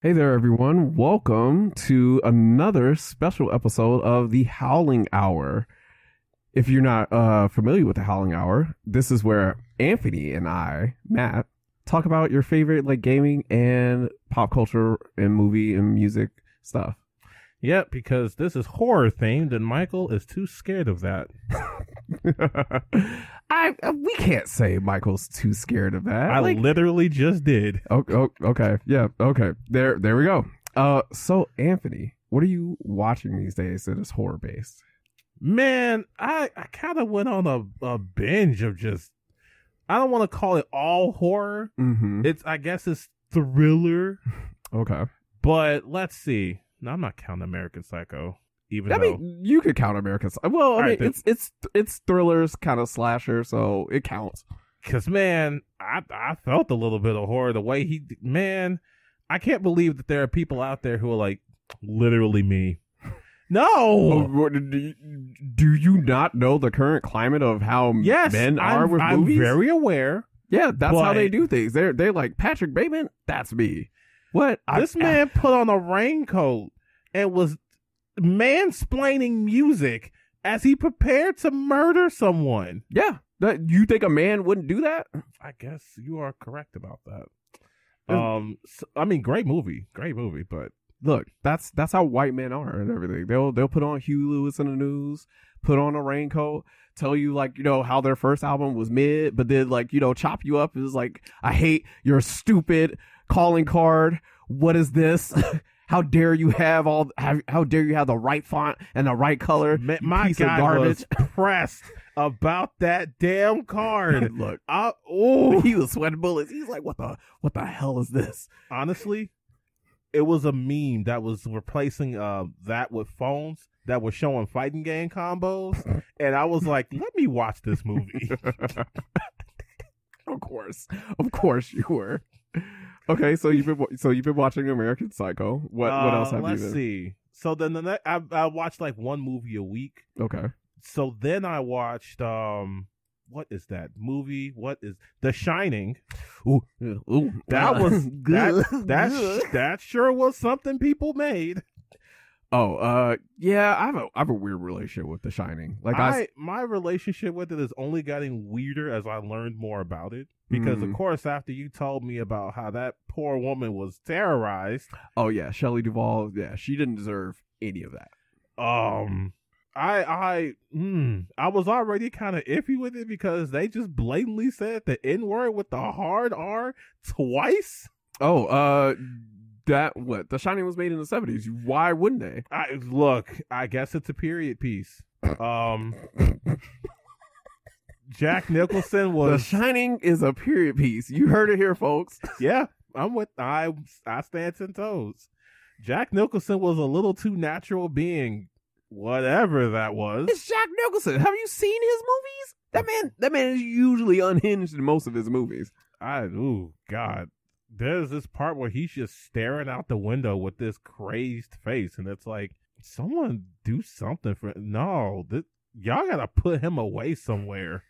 Hey there, everyone. Welcome to another special episode of the Howling Hour. If you're not uh, familiar with the Howling Hour, this is where Anthony and I, Matt, talk about your favorite like gaming and pop culture and movie and music stuff. Yep, because this is horror themed and Michael is too scared of that. I uh, we can't say Michael's too scared of that. I Like- literally just did. Oh, oh, okay. Yeah. Okay. There, there we go. Uh, so Anthony, what are you watching these days that is horror based? Man, I, I kind of went on a, a binge of just, I don't want to call it all horror. Mm-hmm. It's, I guess it's thriller, Okay. but let's see. No, I'm not counting American Psycho, even I though. mean, you could count American. Well, I All mean, right, it's it's it's thrillers, kind of slasher, so it counts. Cause man, I I felt a little bit of horror the way he man, I can't believe that there are people out there who are like literally me. No. Oh, do, you, do you not know the current climate of how yes, men I'm, are with I'm movies? very aware. yeah, that's how they do things. They're they're like Patrick Bateman. That's me. What This I, man put on a raincoat and was mansplaining music as he prepared to murder someone. Yeah, that you think a man wouldn't do that? I guess you are correct about that. Um, so- I mean, great movie, great movie, but look, that's that's how white men are and everything. They'll they'll put on Huey Lewis and the News, put on a raincoat, tell you like you know how their first album was mid, but then like you know chop you up is like I hate your stupid calling card. What is this? how dare you have all? How, how dare you have the right font and the right color? My piece of guy garbage. was pressed about that damn card. look, I, oh, he was sweating bullets. He's like, what the what the hell is this? honestly, it was a meme that was replacing uh that with phones that were showing fighting game combos, and I was like, let me watch this movie. of course, of course you were. Okay, so you've been so you've been watching American Psycho. What what Uh, else have let's you been? see. So then the ne- I I watched like one movie a week. Okay, So then I watched um what is that movie? What is The Shining? ooh, ooh, That was that good. that that sure was something people made. Oh, uh, yeah, I have a I have a weird relationship with The Shining. Like I, I my relationship with it is only getting weirder as I learned more about it. Because Mm. of course, after you told me about how that poor woman was terrorized, oh yeah, Shelley Duvall. Yeah, she didn't deserve any of that. um, I I mm, I was already kind of iffy with it because they just blatantly said the N word with the hard R twice. Oh, uh, that what The Shining was made in the seventies. Why wouldn't they? I look, I guess it's a period piece. Um, Jack Nicholson was The Shining is a period piece. You heard it here, folks. yeah. I'm with I I stand ten toes. Jack Nicholson was a little too natural being, whatever that was. It's Jack Nicholson. Have you seen his movies? That man, that man is usually unhinged in most of his movies. I ooh God. There's this part where he's just staring out the window with this crazed face, and it's like, someone do something for no. This, y'all gotta put him away somewhere.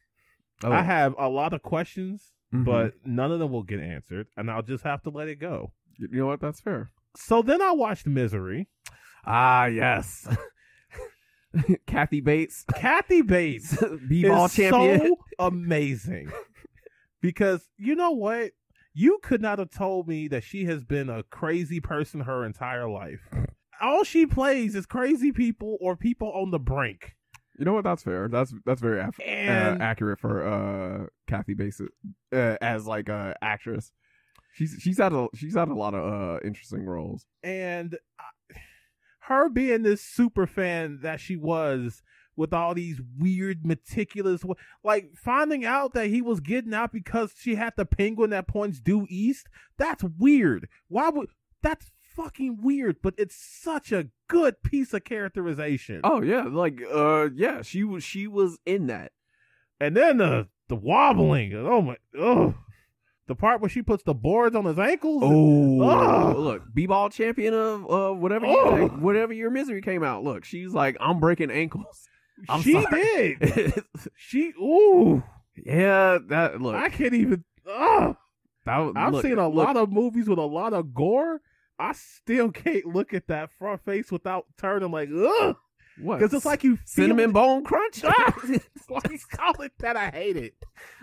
Oh, I have a lot of questions, mhm. but none of them will get answered, and I'll just have to let it go. you know what? That's fair. So then I watched Misery. Ah, yes. Kathy Bates, Kathy Bates b-ball champion. so amazing because you know what? You could not have told me that she has been a crazy person her entire life. All she plays is crazy people or people on the brink. You know what? That's fair. That's that's very af- uh, accurate for uh Kathy Bates uh, as like a actress. She's she's had a she's had a lot of uh interesting roles. and uh, her being this super fan that she was with all these weird meticulous like finding out that he was getting out because she had the penguin that points due east that's weird why would that's fucking weird but it's such a good piece of characterization Oh yeah, like uh yeah, she was she was in that. and then the the wobbling oh my oh the part where she puts the boards on his ankles Oh, look, b-ball champion of uh whatever Oh. year, whatever your misery came out. Look, she's like, I'm breaking ankles. I'm she sorry. did. She ooh. yeah, that look. I can't even. Ugh. that, I've look, seen a look, lot of movies with a lot of gore. I still can't look at that front face without turning like ugh, what because it's like you cinnamon it. bone crunch. Ah! Why you call it that? I hate it.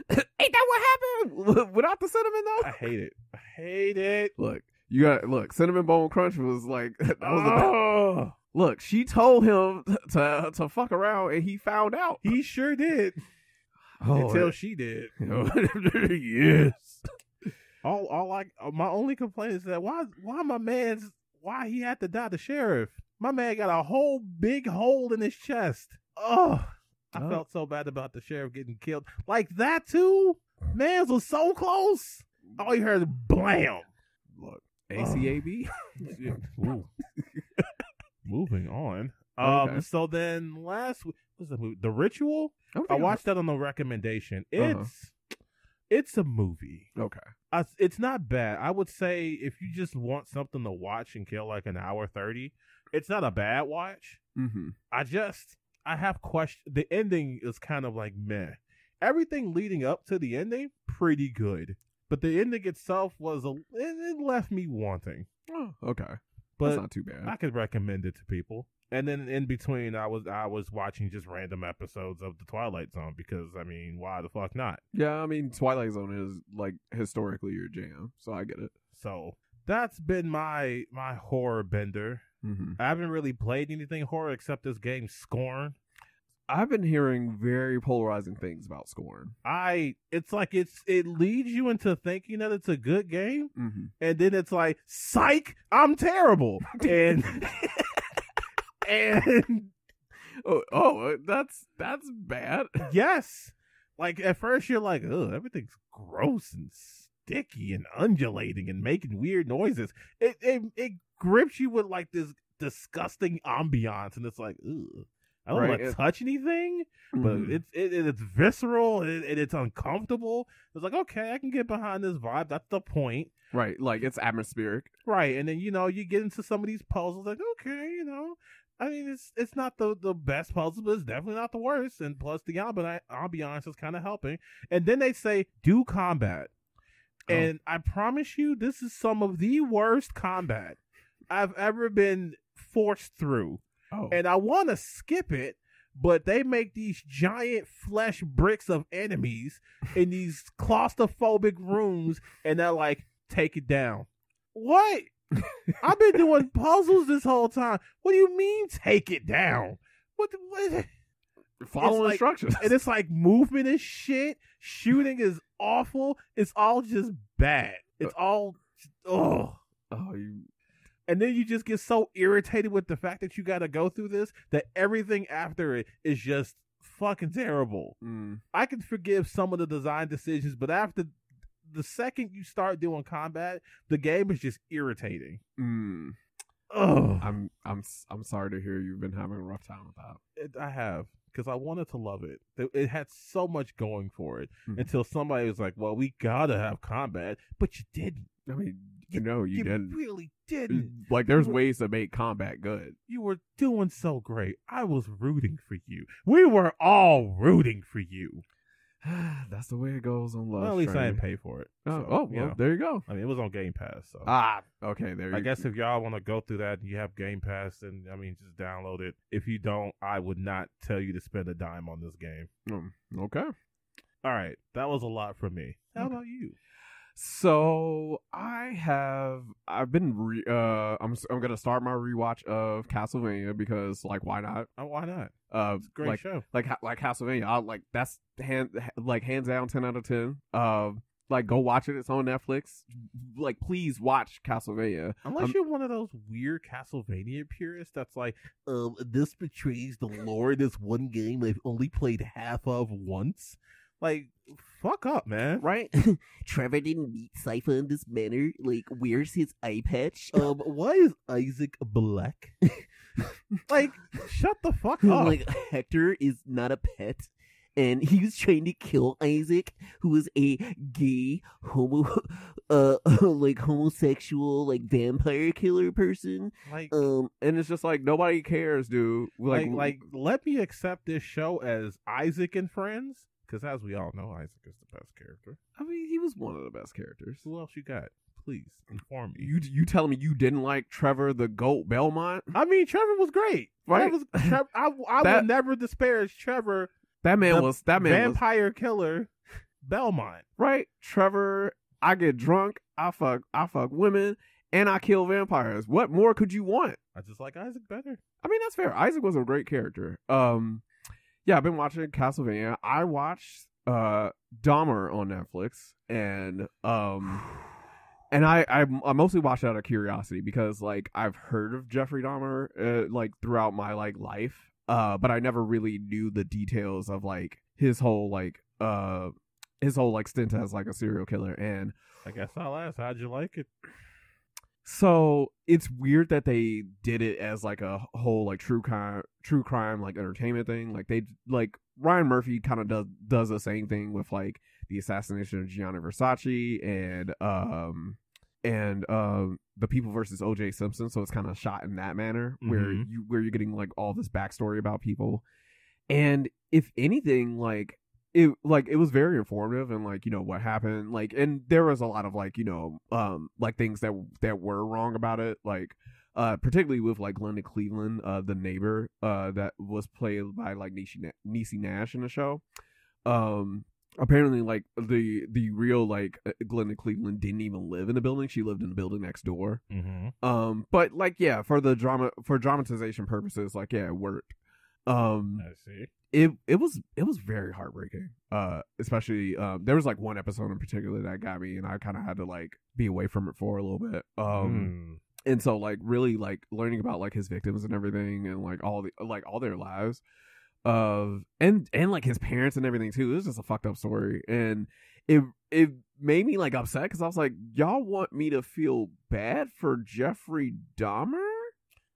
Ain't that what happened without the cinnamon though? I hate it. I hate it. Look, you got look. Cinnamon bone crunch was like that was the best. Look, she told him to to fuck around, and he found out. he sure did. Oh, Until she did. yes. All, all I, my only complaint is that why, why my man's, why he had to die the sheriff. My man got a whole big hole in his chest. Oh, I Oh. felt so bad about the sheriff getting killed. Like that too. Man's was so close. All you heard is blam. Look, ACAB. Moving on. Okay. Um. So then last week what's the movie? The Ritual. I watched that on the recommendation. It's Uh-huh. it's a movie. Okay. I, it's not bad. I would say if you just want something to watch and kill like an hour thirty, it's not a bad watch. Mm-hmm. I just I have question. The ending is kind of like meh. Everything leading up to the ending pretty good, but the ending itself was a it, it left me wanting. Oh, okay. But That's not too bad. I could recommend it to people. And then in between, I was I was watching just random episodes of the Twilight Zone because I mean, why the fuck not? yeah, I mean, Twilight Zone is like historically your jam, so I get it. So that's been my my horror bender. Mm-hmm. I haven't really played anything horror except this game Scorn. I've been hearing very polarizing things about Scorn. I it's like it's it leads you into thinking that it's a good game, Mm-hmm. and then it's like psych, I'm terrible, and and Oh, oh, that's that's bad. yes, like at first you're like, oh, everything's gross and sticky and undulating and making weird noises. It it it grips you with like this disgusting ambiance, and it's like, ugh. I don't Right, want to it- touch anything, but Mhm. it's it, it's visceral and, and it's uncomfortable. It's like okay, I can get behind this vibe. That's the point, right, like it's atmospheric. right? And then you know you get into some of these puzzles, like okay, you know, I mean it's it's not the the best puzzle, but it's definitely not the worst. And plus the ambi- ambiance is kind of helping. And then they say do combat, Oh. and I promise you, this is some of the worst combat I've ever been forced through Oh, and I want to skip it, but they make these giant flesh bricks of enemies in these claustrophobic rooms, and they're like, "Take it down." What? I've been doing puzzles this whole time. What do you mean, take it down? What? the- what? follow instructions. And it's like movement is shit. Shooting is awful. It's all just bad. It's uh, all. Oh. oh, you And then you just get so irritated with the fact that you got to go through this that everything after it is just fucking terrible. mm, I can forgive some of the design decisions, but after the second you start doing combat, the game is just irritating. mm. Oh, I'm I'm s- I'm sorry to hear you've been having a rough time with that. it, I have because I wanted to love it. It- It had so much going for it Mhm. until somebody was like, "Well, we gotta have combat," but you didn't. I mean, you know, you, You didn't. really didn't. Like, there's You- ways to make combat good. You were doing so great. I was rooting for you. We were all rooting for you. That's the way it goes on Love. well, at least I didn't pay for it. Oh, So, oh you well, know. there you go. I mean, it was on Game Pass, so Ah, okay, there. I you guess if y'all want to go through that and you have Game Pass, then I mean, just download it. If you don't, I would not tell you to spend a dime on this game. Mm, okay. All right, that was a lot for me. How Okay. about you? So I have I've been re- uh I'm I'm gonna start my rewatch of Castlevania because like why not Oh, why not? uh It's a great like show. like like Castlevania I like that's hand like hands down ten out of ten uh like go watch it it's on Netflix like please watch Castlevania Unless um, you're one of those weird Castlevania purists that's like, um, this betrays the lore this one game I've only played half of once. Like, fuck up, man. right? Trevor didn't meet Sypha in this manner. Like, where's his eye patch? Um, why is Isaac black? like, shut the fuck up. like, Hector is not a pet. and he was trying to kill Isaac, who was a gay homo, uh, like homosexual, like vampire killer person. Like, Um, and it's just like nobody cares, dude. like, Like, like, let me accept this show as Isaac and Friends, because as we all know, Isaac is the best character. I mean, he was one of the best characters. Who else you got? Please inform me. You you telling me you didn't like Trevor the Goat Belmont? I mean, Trevor was great. Right. Trevor's- Trev- I, I That- will never disparage Trevor, That man was that man was vampire killer, Belmont. right. Trevor, I get drunk, I fuck, I fuck women, and I kill vampires. What more could you want? I just like Isaac better. I mean, that's fair. Isaac was a great character. Um, yeah, I've been watching Castlevania. I watched uh Dahmer on Netflix, and um, and I I, I mostly watched it out of curiosity because like I've heard of Jeffrey Dahmer uh, like throughout my like life, uh, but I never really knew the details of like his whole like uh his whole like stint as like a serial killer and I guess I'll ask, how'd you like it? So it's weird that they did it as like a whole like true crime, true crime like entertainment thing. Like they like Ryan Murphy kind of does does the same thing with like the assassination of Gianni Versace and um and um the people versus O.J. Simpson. So it's kind of shot in that manner where Mhm. you where you're getting like all this backstory about people. And if anything, like it like it was very informative and like you know what happened like and there was a lot of like you know um like things that that were wrong about it like uh particularly with like Glenda Cleveland uh the neighbor uh that was played by like Niecy, Na- Niecy Nash in the show um apparently like the the real like uh, Glenda Cleveland didn't even live in the building she lived in the building next door Mm-hmm. um but like yeah for the drama for dramatization purposes like yeah it worked um I see. it it was it was very heartbreaking. Uh, especially um, there was like one episode in particular that got me, and I kind of had to like be away from it for a little bit. Um, Mm. And so like really like learning about like his victims and everything, and like all the like all their lives, of and and like his parents and everything too. It was just a fucked up story, and it it made me like upset because I was like, y'all want me to feel bad for Jeffrey Dahmer?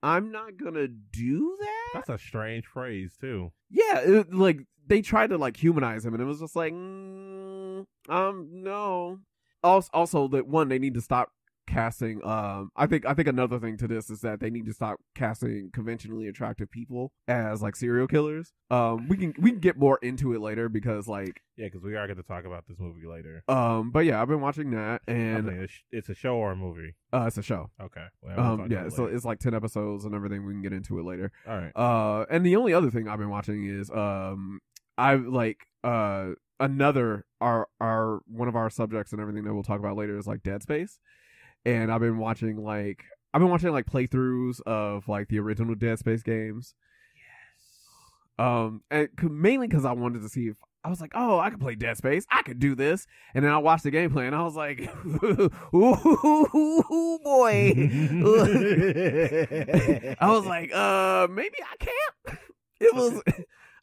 I'm not gonna do that. That's a strange phrase too. Yeah, it, like they tried to like humanize him, and it was just like, mm, um, no. Also, also that one they need to stop casting. Um, I think I think another thing to this is that they need to stop casting conventionally attractive people as like serial killers. Um, we can we can get more into it later because like, Yeah, because we are going to talk about this movie later. um, but yeah, I've been watching that, and it's, it's a show or a movie. uh, it's a show. Okay. Well, Um, yeah, so it's like ten episodes and everything. We can get into it later. all right. Uh, and the only other thing I've been watching is um, I like uh another our our one of our subjects and everything that we'll talk about later is like Dead Space, and I've been watching like I've been watching like playthroughs of like the original Dead Space games. Yes. Um, and mainly because I wanted to see if I was like, oh, I could play Dead Space, I could do this, and then I watched the gameplay and I was like, ooh boy. I was like, uh, maybe I can't. It was,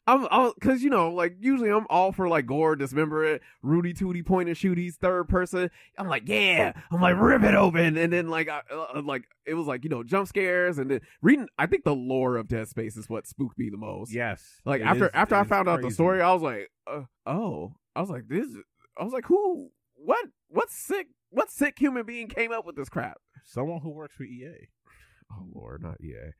I'm, I'm, cause you know, like usually I'm all for like gore, dismember it, Rudy Tooty point and shooties, third person. I'm like, yeah, I'm like rip it open, and then like, I, uh, like it was like you know jump scares, and then reading. I think the lore of Dead Space is what spooked me the most. yes. Like after is- after I found out the story, I was like, uh, oh, I was like, this. I was like, who? What? What sick? What sick human being came up with this crap? someone who works for EA. Oh Lord, not EA.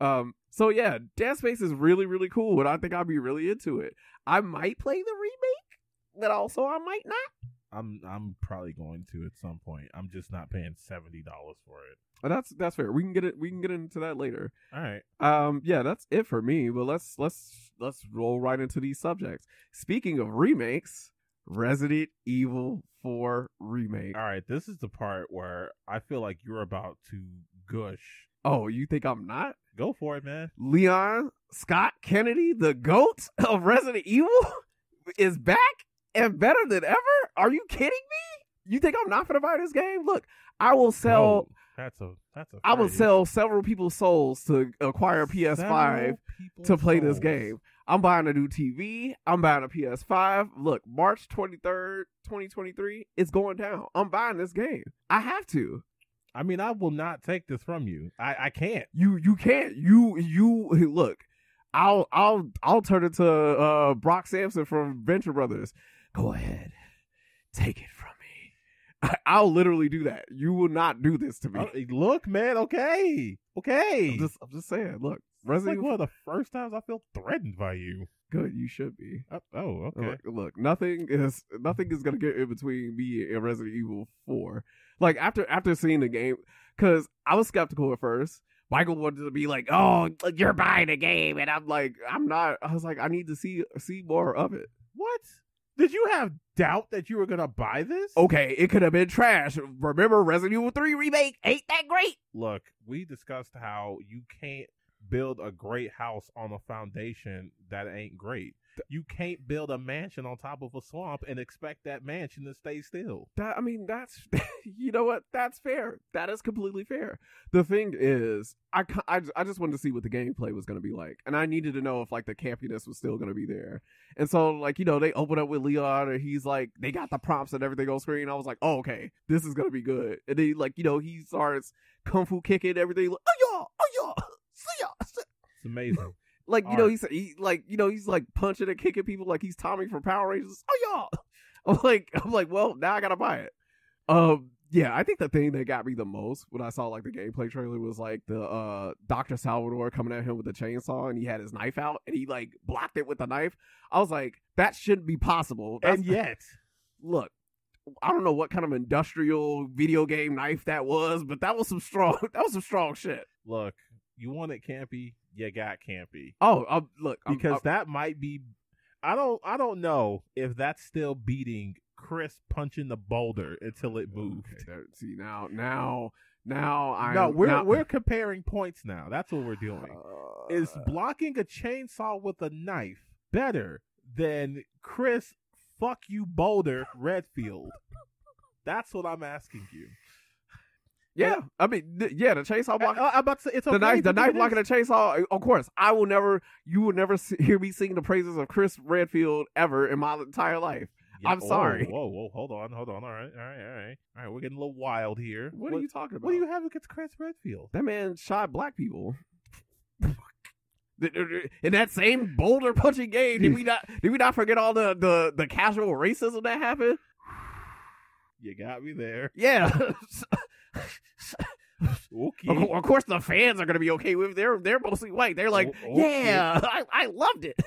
Um. So yeah, Dead Space is really really cool, and I think I'll be really into it. I might play the remake, but also I might not. I'm I'm probably going to at some point. I'm just not paying seventy dollars for it. But that's that's fair. We can get it. We can get into that later. All right. Um. Yeah, that's it for me. But let's let's let's roll right into these subjects. Speaking of remakes, Resident Evil Four remake. All right. This is the part where I feel like you're about to gush. Oh, you think I'm not? Go for it, man. Leon Scott Kennedy, the GOAT of Resident Evil, is back and better than ever? Are you kidding me? You think I'm not gonna buy this game? Look, I will sell No, that's a that's a. I will sell several people's souls to acquire a PS5 to play this game. I'm buying a new TV. I'm buying a PS5. Look, March 23rd, 2023, it's going down. I'm buying this game. I have to. I mean, I will not take this from you. I I can't. You you can't. You you look. I'll I'll I'll turn it to uh, Brock Sampson from Venture Brothers. Go ahead, take it from me. I, I'll literally do that. You will not do this to me. Oh, look, man. Okay, okay. I'm just I'm just saying. Look, It's like Resident one of the first times I feel threatened by you. Good, you should be. Oh, oh, okay. Look, look, nothing is nothing is gonna get in between me and Resident Evil Four. Like after after seeing the game, because I was skeptical at first. Michael wanted to be like, "Oh, you're buying a game," and I'm like, "I'm not." I was like, "I need to see see more of it." What? Did you have doubt that you were gonna buy this? Okay, it could have been trash. Remember, Resident Evil Three remake ain't that great. Look, we discussed how you can't build a great house on a foundation that ain't great. You can't build a mansion on top of a swamp and expect that mansion to stay still. That I mean, that's you know what? That's fair. That is completely fair. The thing is, I I, I just wanted to see what the gameplay was going to be like, and I needed to know if like the campiness was still going to be there. And so, like you know, they open up with Leon, and he's like, they got the prompts and everything on screen. I was like, oh okay, this is going to be good. And then like you know, he starts kung fu kicking everything. Like, oh yeah, oh yeah, see ya. see-" It's amazing. Like you know, Art. he's he like you know he's like punching and kicking people like he's Tommy from Power Rangers. Oh y'all. I'm like I'm like well now I gotta buy it. Um yeah, I think the thing that got me the most when I saw like the gameplay trailer was like the uh Doctor Salvador coming at him with a chainsaw and he had his knife out and he like blocked it with the knife. I was like that shouldn't be possible. That's, and yet, look. I don't know what kind of industrial video game knife that was, but that was some strong. That was some strong shit. look, you want it campy, you got campy. Oh, um, look, I'm- Because I'm- that might be I don't I don't know if that's still beating Chris punching the boulder until it moved. Okay, there- see now, now, now I no, we're now, we're comparing points now. That's what we're doing. Uh, Is blocking a chainsaw with a knife better than Chris fuck you Boulder Redfield? That's what I'm asking you. Yeah. I mean, th- yeah, the chainsaw block. I, am about to say it's okay. the knife, the knife it blocking the chainsaw. Eh, of course, I will never. You will never hear me sing the praises of Chris Redfield ever in my entire life. I'm whoa, sorry. Oh, whoa, whoa, hold on, hold on. All right, all right, all right, all right. We're getting a little wild here. What, are you talking about? What do you have against Chris Redfield? That man shot black people. In that same boulder punching game, did we not? Did we not forget all the the the casual racism that happened? You got me there. Yeah. Okay. Of, of course, the fans are going to be okay with. it. They're they're mostly white. They're like, okay. yeah, I, I loved it.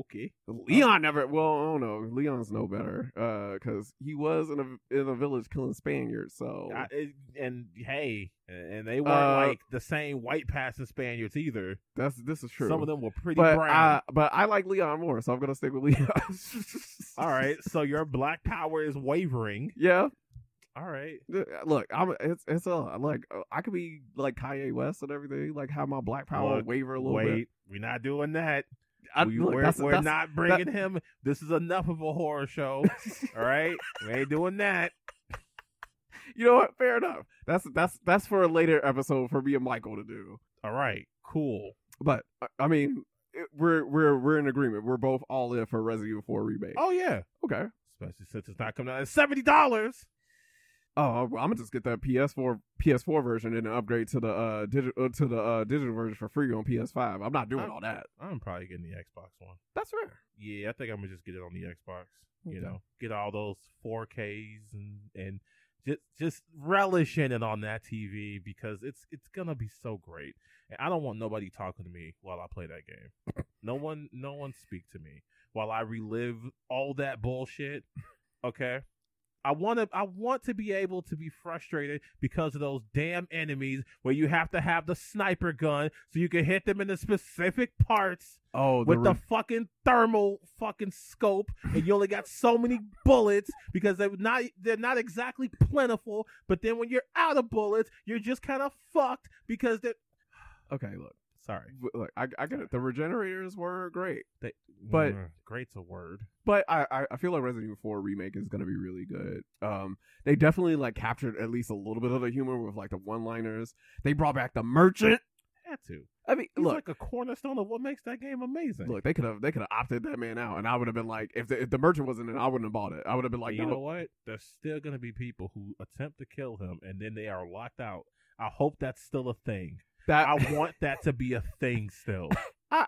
Okay. Leon never. Well, I don't know. Leon's no better because he was in a in a village killing Spaniards. So I, it- and hey, and they weren't Uh, like the same white passing Spaniards either. that's this is true. Some of them were pretty but brown. I but I like Leon more, so I'm gonna stick with Leon. All right, so your black power is wavering. yeah. All right. Look, I'm. It's it's a like uh, I could be like Kanye West and everything. Like have my black power Look, waver a little Wait, bit. we're not doing that. I, we, look, are that's- we're that's- not bringing him. This is enough of a horror show. All right, we ain't doing that. You know what? Fair enough. That's that's that's for a later episode for me and Michael to do. All right, cool. But I- I mean, we're we're we're in agreement. We're both all in for Resident Evil 4 remake. Oh yeah, okay. especially since it's not coming out at seventy dollars. Oh, I'm gonna just get the PS4 PS4 version and upgrade to the uh digital uh, to the uh digital version for free on PS5. I'm not doing I'm- all that. I'm probably getting the Xbox one. That's fair. Yeah, I think I'm gonna just get it on the Xbox. You know, get all those 4Ks and and just just relish in it on that TV because it's it's gonna be so great. And I don't want nobody talking to me while I play that game. no one, no one speak to me while I relive all that bullshit. Okay. I want to I want to be able to be frustrated because of those damn enemies where you have to have the sniper gun so you can hit them in the specific parts Oh, with the fucking thermal fucking scope, and you only got so many bullets because they're not they're not exactly plentiful. But then when you're out of bullets, you're just kind of fucked because they're okay. Look, sorry. look, I I get it. The regenerators were great, They, But- Mm, great's a word. but I I, feel like Resident Evil 4 remake is gonna be really good. Um, they definitely like captured at least a little bit of the humor with like the one liners. They brought back the merchant. Had to. I mean, He's look. like a cornerstone of what makes that game amazing. Look, they could have they could have opted that man out, and I would have been like, if the, if the merchant wasn't in, I wouldn't have bought it. I would have been like, you no, know what? There's still gonna be people who attempt to kill him, and then they are locked out. I hope that's still a thing. That I want that to be a thing still. I,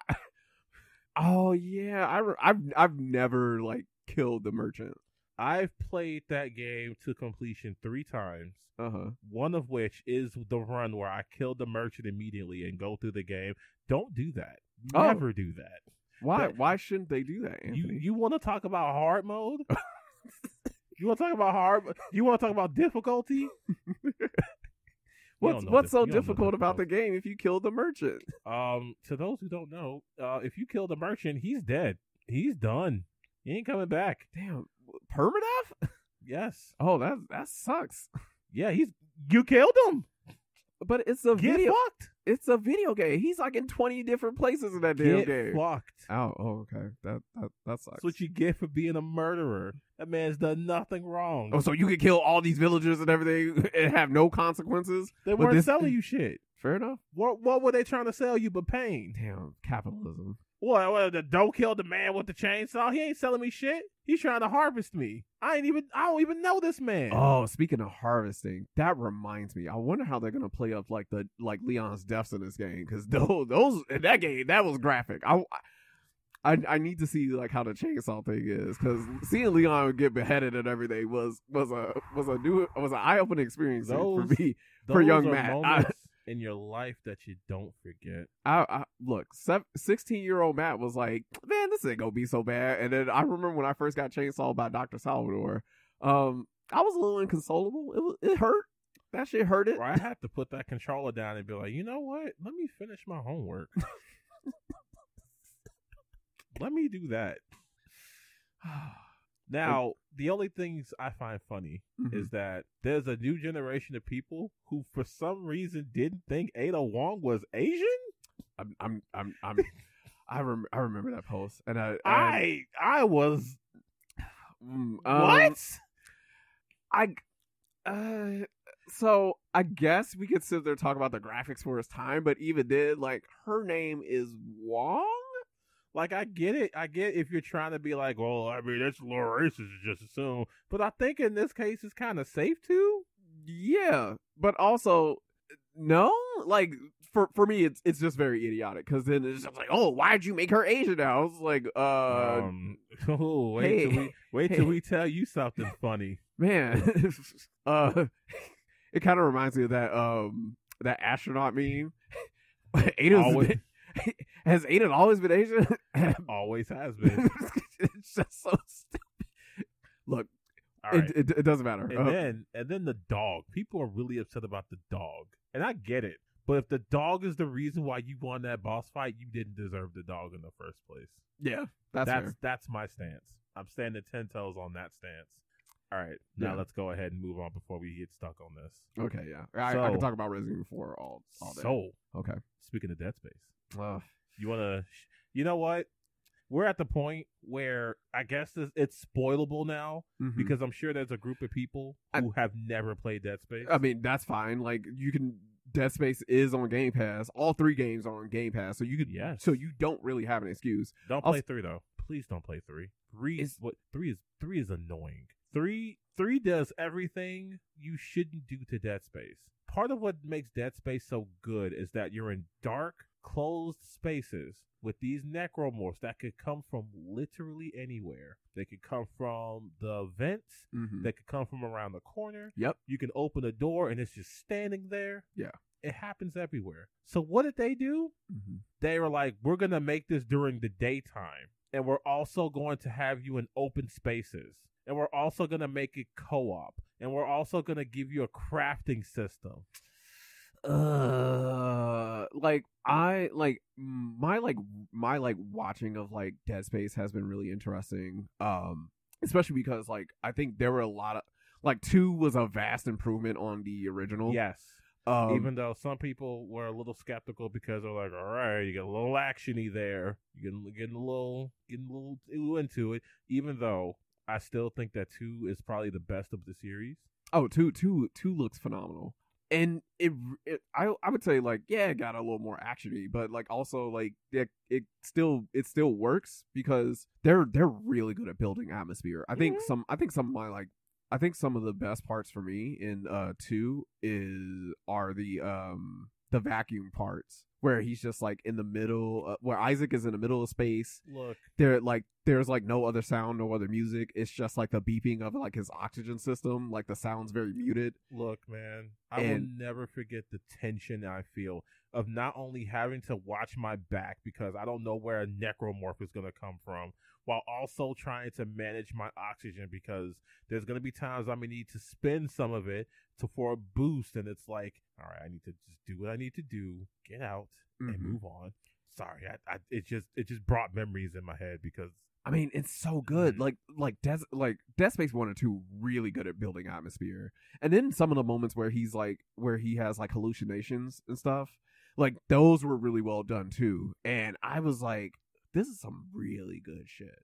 Oh yeah, I I've I've never like killed the merchant. I've played that game to completion three times. Uh huh. One of which is the run where I kill the merchant immediately and go through the game. Don't do that. Oh. Never do that. Why That- why shouldn't they do that, You you want to talk about hard mode? you want to talk about hard? You want to talk about difficulty? What's what's so you don't know difficult about the game if you kill the merchant? Um, to those who don't know, uh, if you kill the merchant, he's dead. He's done. He ain't coming back. Damn, permadeath? Yes. Oh, that that sucks. Yeah, he's you killed him. But it's a Get video. fucked. It's a video game. He's like in twenty different places in that damn Get game. fucked. Oh, oh, okay. That that that sucks. That's what you get for being a murderer. That man's done nothing wrong. Oh, so you could kill all these villagers and everything and have no consequences? they but weren't this- selling you shit. Fair enough. What what were they trying to sell you but pain? Damn, capitalism. What, what the don't kill the man with the chainsaw? He ain't selling me shit. He's trying to harvest me. I ain't even I don't even know this man. Oh, speaking of harvesting, that reminds me. I wonder how they're gonna play up like the like Leon's deaths in this game because those those in that game that was graphic. I. I, I need to see like how the chainsaw thing is because seeing Leon get beheaded and everything was was a was a new was an eye opening experience for me. For young are Matt, I- moments in your life that you don't forget. I, I look, sixteen year old Matt was like, "Man, this ain't gonna be so bad." And then I remember when I first got chainsawed by Doctor Salvador, um, I was a little inconsolable. It was, it hurt. That shit hurt it. Or I had to put that controller down and be like, you know what? Let me finish my homework. Let me do that. Now, the only things I find funny Mhm. is that there's a new generation of people who, for some reason, didn't think Ada Wong was Asian. I'm, I'm, I'm, I'm I rem- I remember that post, and I, and, I I was mm, um, what? I, uh, so I guess we could sit there and talk about the graphics for his time, but even then, like her name is Wong. Like I get it. I get if you're trying to be like, well, I mean, it's a little racist just assume. But I think in this case, it's kind of safe to, Yeah, but also no, like for for me, it's it's just very idiotic because then it's just like, oh, why'd you make her Asian now? I was like, uh, um, oh, wait till we wait till we tell you something funny. man, uh, it kind of reminds me of that um that astronaut meme. Ada's Always- has Ada always been Asian? Always has been. it's just so stupid. Look, All right. it, it it doesn't matter. and Uh, then and then the dog. People are really upset about the dog, and I get it. But if the dog is the reason why you won that boss fight, you didn't deserve the dog in the first place. yeah, that's, that's fair. that's my stance. I'm standing ten toes on that stance. All right, now Yeah. let's go ahead and move on before we get stuck on this. Okay, yeah, I, I can talk about Resident Evil 4 all all day. So, okay, speaking of Dead Space, uh, you want to, you know what? We're at the point where I guess it's, it's spoilable now mhm. because I'm sure there's a group of people I- who have never played Dead Space. I mean that's fine. Like you can, Dead Space is on Game Pass. All three games are on Game Pass, so you could. Yes. So you don't really have an excuse. Don't I'll play three though. Please don't play three. Three Is- is what three is three is annoying. Three three does everything you shouldn't do to Dead Space. Part of what makes Dead Space so good is that you're in dark, closed spaces with these necromorphs that could come from literally anywhere. They could come from the vents. Mm-hmm. They could come from around the corner. Yep. You can open a door and it's just standing there. Yeah. It happens everywhere. So what did they do? Mm-hmm. they were like, we're going to make this during the daytime. And we're also going to have you in open spaces. And we're also going to make it co op. And we're also going to give you a crafting system. Uh like i like my like my like watching of like dead space has been really interesting um especially because like i think there were a lot of like two was a vast improvement on the original Yes. um, Even though some people were a little skeptical because they're like, all right, you get a little actiony there. You're getting, getting a little getting a little into it. Even though I still think that two is probably the best of the series. oh two two two looks phenomenal and it, it i i would say like yeah it got a little more actiony but like also like it, it still it still works because they're they're really good at building atmosphere i think Mhm. some i think some of my like i think some of the best parts for me in uh two is are the um the vacuum parts where he's just like in the middle, uh, where Isaac is in the middle of space. Look, There, like, there's like no other sound, no other music. It's just like the beeping of like his oxygen system. Like the sound's very muted. look, man. I And- will never forget the tension I feel of not only having to watch my back because I don't know where a necromorph is going to come from, while also trying to manage my oxygen because there's going to be times I'm going to need to spend some of it to for a boost, and it's like, all right, I need to just do what I need to do, get out, and Mhm. move on. Sorry, I, I it just it just brought memories in my head because I mean, it's so good. Mhm. Like, like Des, like Dead Space One and Two, really good at building atmosphere. And then some of the moments where he's like, where he has like hallucinations and stuff, like those were really well done too. And I was like, this is some really good shit.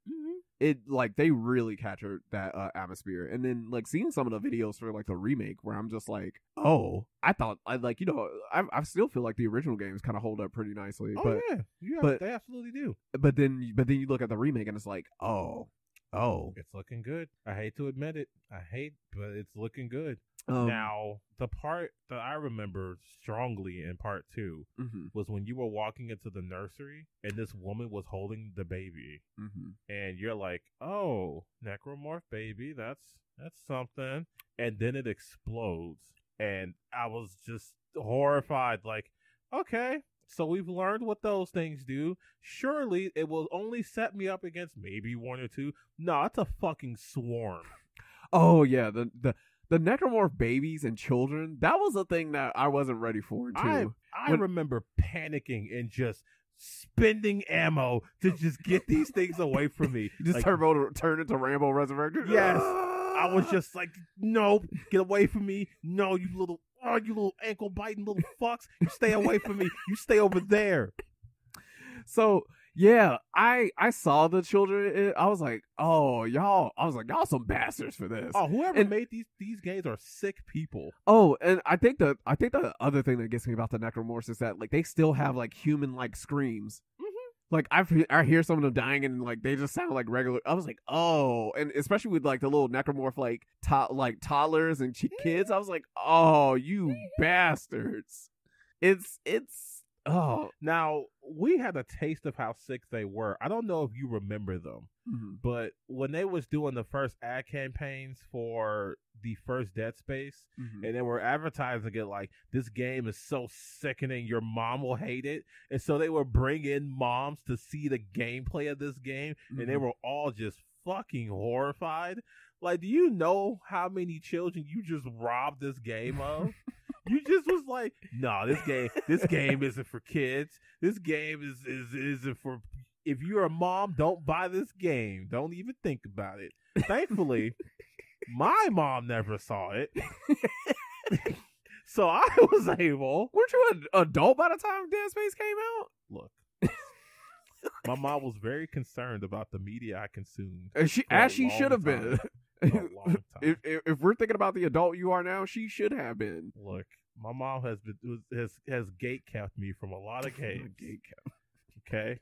It like they really captured that uh, atmosphere. And then like seeing some of the videos for like the remake, where I'm just like, oh, I thought I like you know I I still feel like the original games kind of hold up pretty nicely, oh but yeah, yeah, but- they absolutely do. but then but then you look at the remake and it's like, oh, oh. It's looking good. I hate to admit it. I hate, but it's looking good. Um, now, the part that I remember strongly in part two mhm, was when you were walking into the nursery and this woman was holding the baby, mhm. and you're like, "Oh, necromorph baby, that's that's something." And then it explodes, and I was just horrified. Like, okay, so we've learned what those things do. Surely it will only set me up against maybe one or two. No, it's a fucking swarm. Oh yeah, the the the necromorph babies and children. That was a thing that I wasn't ready for too. I I When- remember panicking and just spending ammo to just get these things away from me. Just Like, turn Turbo turn into Rambo Resurrected. Yes. I was just like, no, get away from me. No, you little, oh, you little ankle biting little fucks. You stay away from me. You stay over there. so yeah, I I saw the children. I was like, oh y'all. I was like, y'all some bastards for this. Oh, whoever And- made these these games are sick people. Oh, and I think the I think the other thing that gets me about the necromorphs is that like they still have like human like screams. Like I I hear some of them dying and like they just sound like regular. I was like, oh, and especially with like the little necromorph like to- like toddlers and kids. I was like, oh, you bastards. It's it's oh. Now we had a taste of how sick they were. I don't know if you remember them. Mhm. But when they was doing the first ad campaigns for the first Dead Space, Mhm. and they were advertising it like this game is so sickening, your mom will hate it, and so they would bring in moms to see the gameplay of this game, and they Mhm. were all just fucking horrified. Like, do you know how many children you just robbed this game of? you just was like, no, this game, this game isn't for kids. This game is is isn't for. If you're a mom, don't buy this game. Don't even think about it. Thankfully, my mom never saw it, so I was able. Weren't you an adult by the time Dead Space came out? Look, my mom was very concerned about the media I consumed. And she as she should have been. Time. For a long time. if, if if we're thinking about the adult you are now, she should have been. Look, my mom has been has has gate kept me from a lot of games. Gatekeep. Okay,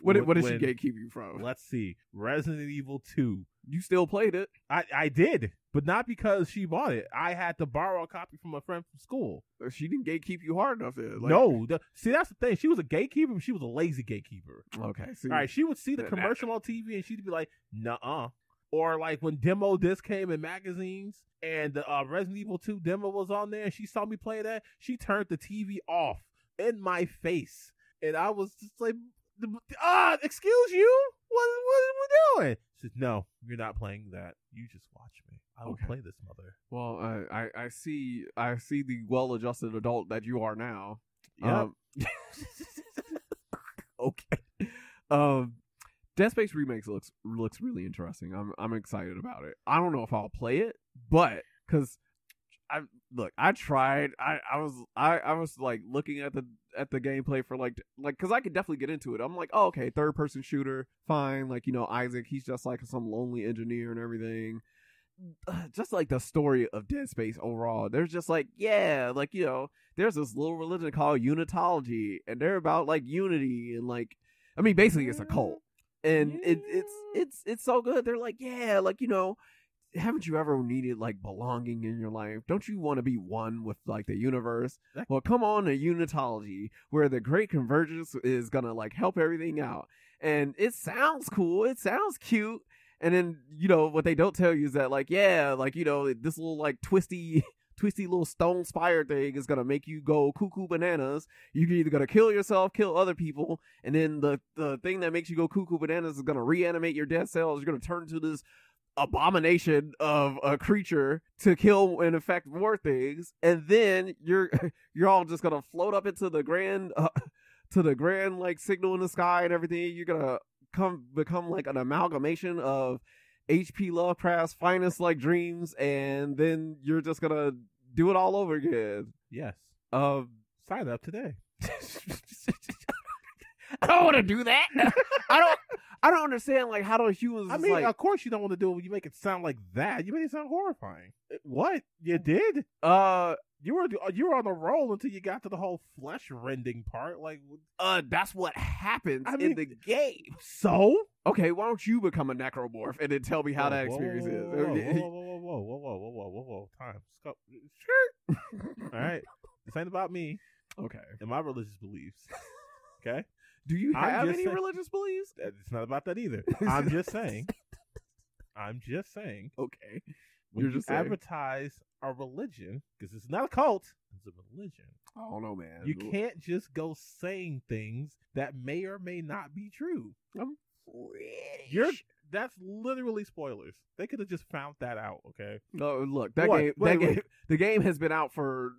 What did, what did When- she gatekeep you from? Let's see, Resident Evil Two. You still played it. I I did, but not because she bought it. I had to borrow a copy from a friend from school. Uh, she didn't gatekeep you hard enough. Then. Like, no, the, see that's the thing. She was a gatekeeper, but she was a lazy gatekeeper. Okay. See, All right, she would see the That- commercial on TV and she'd be like, "Nuh-uh." Or like when demo disc came in magazines and the uh, Resident Evil 2 demo was on there and she saw me play that, she turned the TV off in my face, and I was just like, "Ah, excuse you? What what are we doing?" She said, "No, you're not playing that. You just watch me. I will Okay. play this, mother." Well, I, I I see I see the well-adjusted adult that you are now. Yep. Um, okay. Um, Dead Space remakes looks looks really interesting. I'm I'm excited about it. I don't know if I'll play it, but because I look, I tried. I I was I I was like looking at the at the gameplay for like like because I could definitely get into it. I'm like, oh, okay, third person shooter, fine. Like you know, Isaac, he's just like some lonely engineer and everything uh, just like the story of Dead Space overall. There's just like, yeah, like you know, there's this little religion called Unitology, and they're about like unity and like, I mean, basically it's a cult, and it, it's it's it's so good. They're like, yeah, like you know, haven't you ever needed like belonging in your life? Don't you want to be one with like the universe? That- Well, come on to unitology, where the great convergence is gonna like help everything out, and it sounds cool. It sounds cute. And then you know what they don't tell you is that like yeah, like you know this little like twisty. Twisty little stone spire thing is gonna make you go cuckoo bananas. You're either gonna kill yourself, kill other people, and then the the thing that makes you go cuckoo bananas is gonna reanimate your dead cells. You're gonna turn into this abomination of a creature to kill and infect more things, and then you're you're all just gonna float up into the grand uh, to the grand like signal in the sky and everything. You're gonna come become like an amalgamation of H.P. Lovecraft's finest like dreams, and then you're just gonna do it all over again. Yes. Um, Sign up today. I don't want to do that. I don't. I don't understand. Like, how do humans? I mean, like, of course you don't want to do it when you make it sound like that. You made it sound horrifying. What? You did? uh, You were you were on the roll until you got to the whole flesh rending part. Like, uh, that's what happens I in the game. so? Okay, why don't you become a necromorph and then tell me how that experience whoa, is? Whoa, whoa, whoa, whoa, whoa, whoa, whoa, whoa, whoa, whoa, whoa, time. Skirt. All right. This ain't about me okay. and my religious beliefs. Okay? Do you have any saying- religious beliefs? It's not about that either. I'm just saying. I'm just saying. Okay. When You're you just saying. advertise a religion, because it's not a cult, it's a religion. I don't know, man. You can't just go saying things that may or may not be true. I'm pretty You're sure- that's literally spoilers. They could have just found that out. Okay, No, look, that What? game. Wait, that wait. game. The game has been out for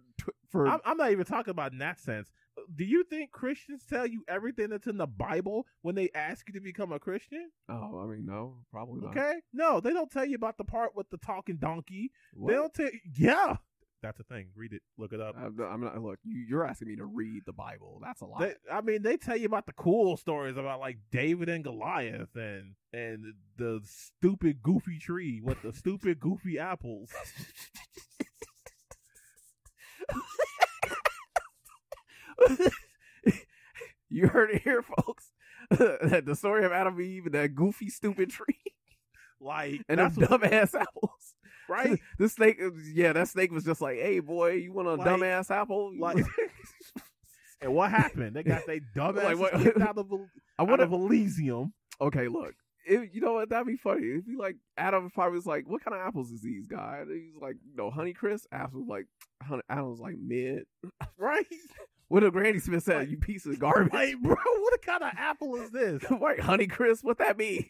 for. I'm, I'm not even talking about in that sense. Do you think Christians tell you everything that's in the Bible when they ask you to become a Christian? oh, I mean, no, probably not. Okay, no, they don't tell you about the part with the talking donkey. What? They don't tell. Yeah, that's a thing. Read it. Look it up. I'm, I'm not. Look, you, you're asking me to read the Bible. That's a lot. They, I mean, they tell you about the cool stories about like David and Goliath and and the stupid goofy tree with the stupid goofy apples. you heard it here, folks. the story of Adam and Eve and that goofy, stupid tree Like and them dumbass apples. Right? the snake, yeah, that snake was just like, "Hey, boy, you want a Like- dumbass apple?" Like, and what happened? They got they dumbass Like, what- out of I out would of. Elysium. Okay, look. If, you know what? That'd be funny. It'd be like Adam probably was like, "What kind of apples is these, guy?" And he's like, "No, Honey Crisp." Apples like, honey, Adam's like mid. Right? What did Granny Smith said? Like- you piece of garbage. Like, bro, what kind of apple is this? Wait, Honey Crisp? What that mean?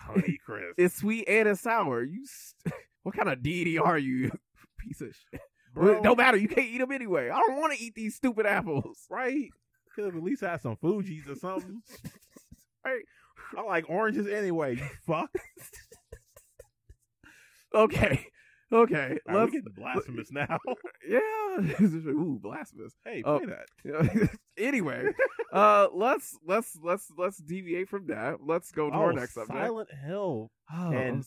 Honey Chris. It's sweet and it's sour. You, st- what kind of deity are you? piece of shit. Bro, it don't matter. You can't eat them anyway. I don't want to eat these stupid apples. right? Could have at least had some Fuji's or something. Right. I like oranges anyway. You fuck. Okay, okay. Right, Let's, we getting blasphemous now. yeah. Ooh, blasphemous. hey, Oh. play that. anyway, uh, let's let's let's let's deviate from that. Let's go to oh, our next subject. Silent Hill. Oh, and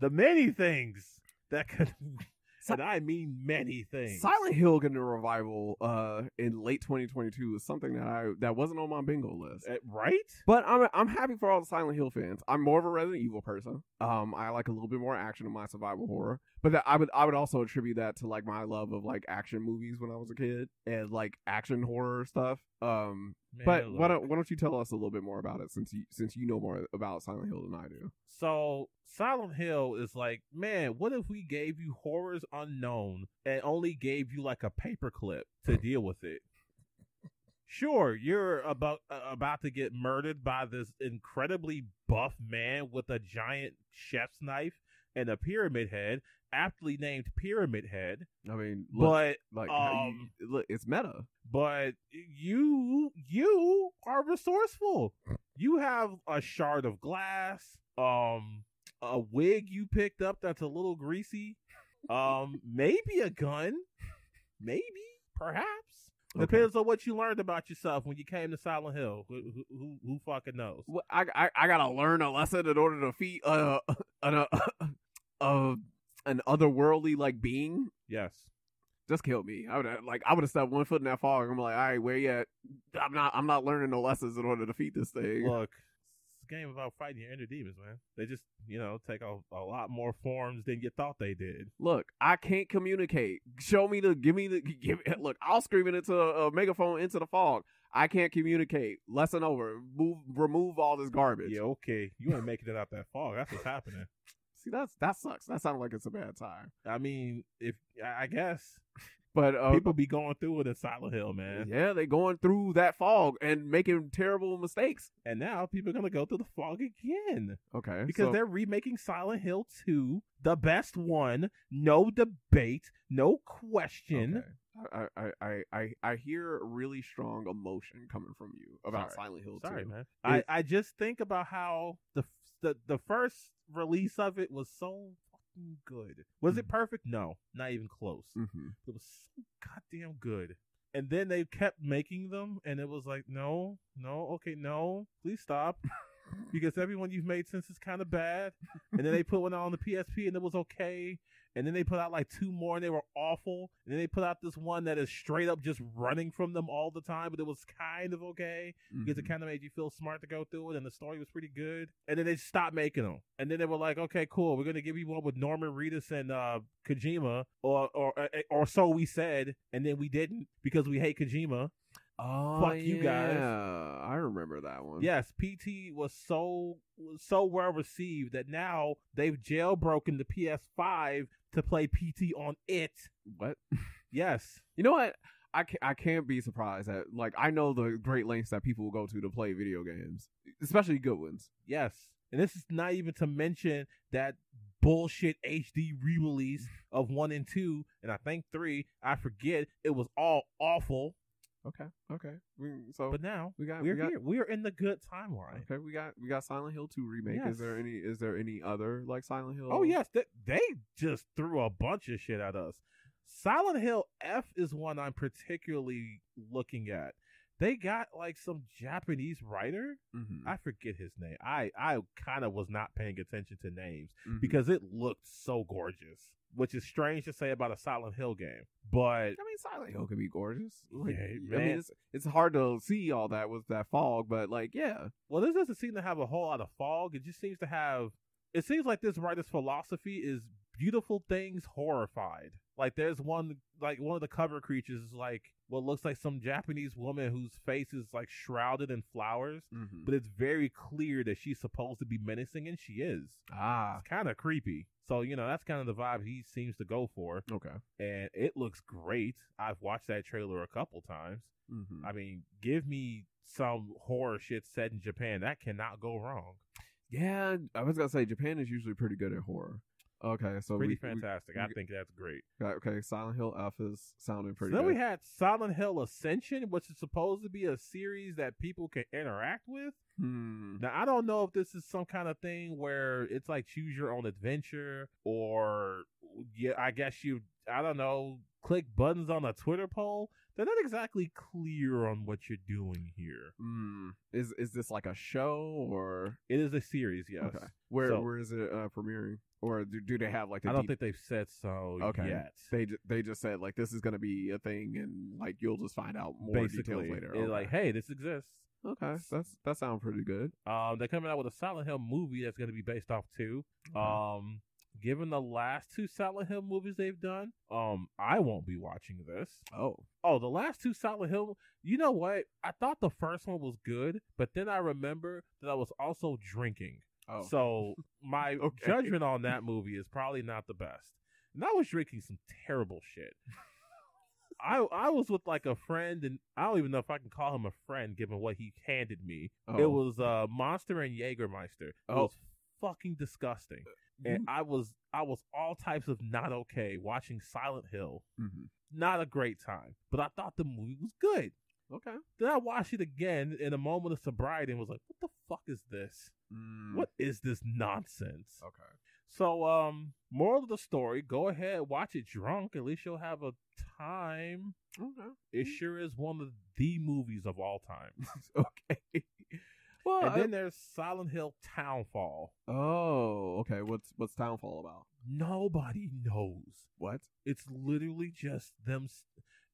the many things that could, Si- and I mean many things. Silent Hill getting a revival uh in late 2022 is something that I that wasn't on my bingo list. Uh, right? But I'm I'm happy for all the Silent Hill fans. I'm more of a Resident Evil person. Um, I like a little bit more action in my survival horror. But that, I would I would also attribute that to like my love of like action movies when I was a kid and like action horror stuff. Um, Man, but why don't why don't you tell us a little bit more about it since you since you know more about Silent Hill than I do? So Silent Hill is like, man, what if we gave you horrors unknown and only gave you like a paperclip to deal with it? Sure, you're about uh, about to get murdered by this incredibly buff man with a giant chef's knife and a pyramid head, aptly named Pyramid Head. I mean, look, But like um, you, look, it's meta. but you you are resourceful. You have a shard of glass, um, a wig you picked up that's a little greasy, um, maybe a gun, maybe, perhaps. Okay. Depends on what you learned about yourself when you came to Silent Hill. Who, who, who, who fucking knows? Well, I, I I gotta learn a lesson in order to defeat uh an uh, an otherworldly like being. Yes. Just killed me. I would have like I would have stepped one foot in that fog. I'm like, all right, where you at? I'm not I'm not learning no lessons in order to defeat this thing. Look, a game about fighting your inner demons, man. They just, you know, take a, a lot more forms than you thought they did. Look, I can't communicate. Show me the, give me the, give look, I'll scream it into a, a megaphone into the fog. I can't communicate. Lesson over. Move, remove all this garbage. Yeah, okay. You ain't making it out that fog. That's what's happening. See, that's that sucks. That sounds like it's a bad time. I mean, if I guess But uh, people be going through it in Silent Hill, man. yeah, they going through that fog and making terrible mistakes. And now people are gonna go through the fog again Okay, because so- they're remaking Silent Hill 2, the best one, no debate, no question. Okay. I, I, I, I, I hear really strong emotion coming from you about Sorry. Silent Hill Sorry, man. I, It- I just think about how the the the first release of it was so fucking good. Was it Mhm. perfect? No, not even close. Mm-hmm. It was so goddamn good. And then they kept making them, and it was like, no, no, okay, no, please stop. because everyone you've made since is kind of bad. And then they put one out on the PSP, and it was okay. And then they put out like two more, and they were awful. And then they put out this one that is straight up just running from them all the time, but it was kind of okay because it mm-hmm. kind of made you feel smart to go through it, and the story was pretty good. And then they stopped making them, and then they were like, "Okay, cool, we're gonna give you one with Norman Reedus and uh, Kojima, or or or, or so we said, and then we didn't because we hate Kojima." Oh, Fuck you guys. I remember that one. Yes, PT was so so well received that now they've jailbroken the PS5 to play PT on it. What? Yes, You know what? I can't, I can't be surprised that like I know the great lengths that people will go to to play video games, especially good ones. Yes. And this is not even to mention that bullshit HD re release of one and two, and I think three. I forget. It was all awful. Okay, okay. We, so But now we got we're we got here. We're in the good timeline. okay. We got we got Silent Hill two remake. Yes. Is there any is there any other like Silent Hill? Oh, yes. They, they just threw a bunch of shit at us. Silent Hill F is one I'm particularly looking at. They got like some Japanese writer. Mhm, I forget his name. I, I kind of was not paying attention to names. mhm. because it looked so gorgeous, which is strange to say about a Silent Hill game. But I mean, Silent Hill can be gorgeous. Like, Yeah, I mean, it's it's hard to see all that with that fog, but like, yeah, well, this doesn't seem to have a whole lot of fog. It just seems to have. It seems like this writer's philosophy is beautiful things horrified. Like there's one, like one of the cover creatures is like what looks like some Japanese woman whose face is like shrouded in flowers, Mhm. but it's very clear that she's supposed to be menacing, and she is. ah, It's kind of creepy. So you know that's kind of the vibe he seems to go for. okay. and it looks great. I've watched that trailer a couple times. hmm I mean, give me some horror shit set in Japan. That cannot go wrong. Yeah, I was gonna say Japan is usually pretty good at horror. Okay, so Pretty we, fantastic. we I think that's great. okay, Silent Hill F is sounding So pretty then good. we had Silent Hill Ascension, which is supposed to be a series that people can interact with. hmm. Now, I don't know if this is some kind of thing where it's like choose your own adventure, or yeah, I guess you, I don't know, click buttons on a Twitter poll. They're not exactly clear on what you're doing here. Hmm. Is is this like a show or It is a series, yes. okay? Where So- where is it uh, premiering? Or do, do they have like the I don't de- think they've said so Okay. yet. they they just said like this is gonna be a thing and like you'll just find out more Basically, details later. Okay. like, hey, this exists. okay, that's that sounds pretty good. Um, they're coming out with a Silent Hill movie that's going to be based off two. Okay. Um, given the last two Silent Hill movies they've done, um, I won't be watching this. oh, Oh, the last two Silent Hill. You know what? I thought the first one was good, but then I remember that I was also drinking. oh, So my Okay. judgment on that movie is probably not the best. And I was drinking some terrible shit. I I was with like a friend, and I don't even know if I can call him a friend given what he handed me. oh. It was uh, Monster and Jägermeister. It Oh. was fucking disgusting, and I was I was all types of not okay watching Silent Hill. Mhm. Not a great time, but I thought the movie was good. okay. Then I watched it again in a moment of sobriety and was like, "What the fuck is this? Mm, What is this nonsense?" Okay. So, um, moral of the story: go ahead, watch it drunk. At least you'll have a time. Okay. It sure is one of the movies of all time. okay. Well, and I- then there's Silent Hill Townfall. oh, okay. What's what's Townfall about? Nobody knows. What? It's literally just them.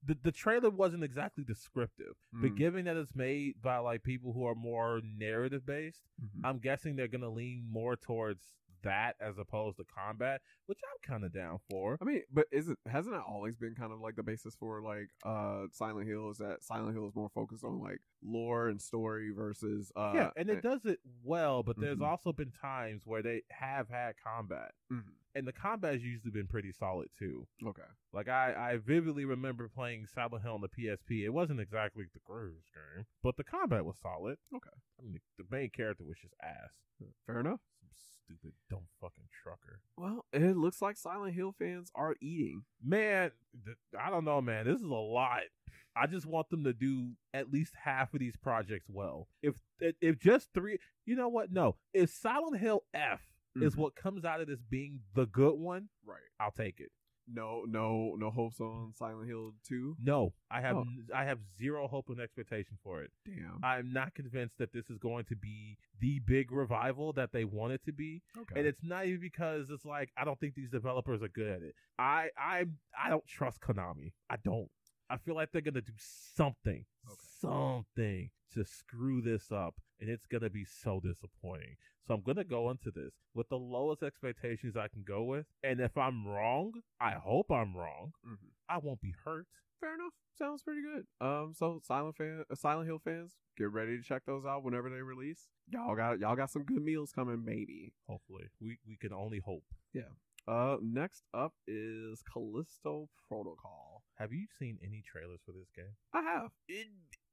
the the trailer wasn't exactly descriptive, but Mm. given that it's made by like people who are more narrative based, Mhm. I'm guessing they're gonna lean more towards that as opposed to combat, which I'm kind of down for. I mean, but is it hasn't it always been kind of like the basis for like uh Silent Hill is that Silent Hill is more focused on like lore and story versus uh yeah, and it does it well, but there's Mhm. also been times where they have had combat, Mhm. and the combat has usually been pretty solid too. Okay. Like I, I vividly remember playing Silent Hill on the PSP. It wasn't exactly the greatest game, but the combat was solid. Okay. I mean, the, the main character was just ass. Fair enough. Stupid, dumb fucking trucker. Well, it looks like Silent Hill fans are eating. Man, th- I don't know, man. This is a lot. I just want them to do at least half of these projects well. If if just three, you know what? No, if Silent Hill F is Mhm. what comes out of this being the good one, Right. I'll take it. No, no, no hopes on Silent Hill 2. No, I have Oh. I have zero hope and expectation for it. Damn. I'm not convinced that this is going to be the big revival that they want it to be. Okay. And it's not even because it's like I don't think these developers are good at it. I I I don't trust Konami. I don't. I feel like they're gonna do something, Okay. something to screw this up, and it's gonna be so disappointing. So I'm gonna go into this with the lowest expectations I can go with, and if I'm wrong, I hope I'm wrong. Mhm. I won't be hurt. Fair enough. Sounds pretty good. Um, so Silent fan, uh, Silent Hill fans, get ready to check those out whenever they release. Y'all got y'all got some good meals coming, maybe. Hopefully, we we can only hope. Yeah. Uh, next up is Callisto Protocol. Have you seen any trailers for this game? I have. It,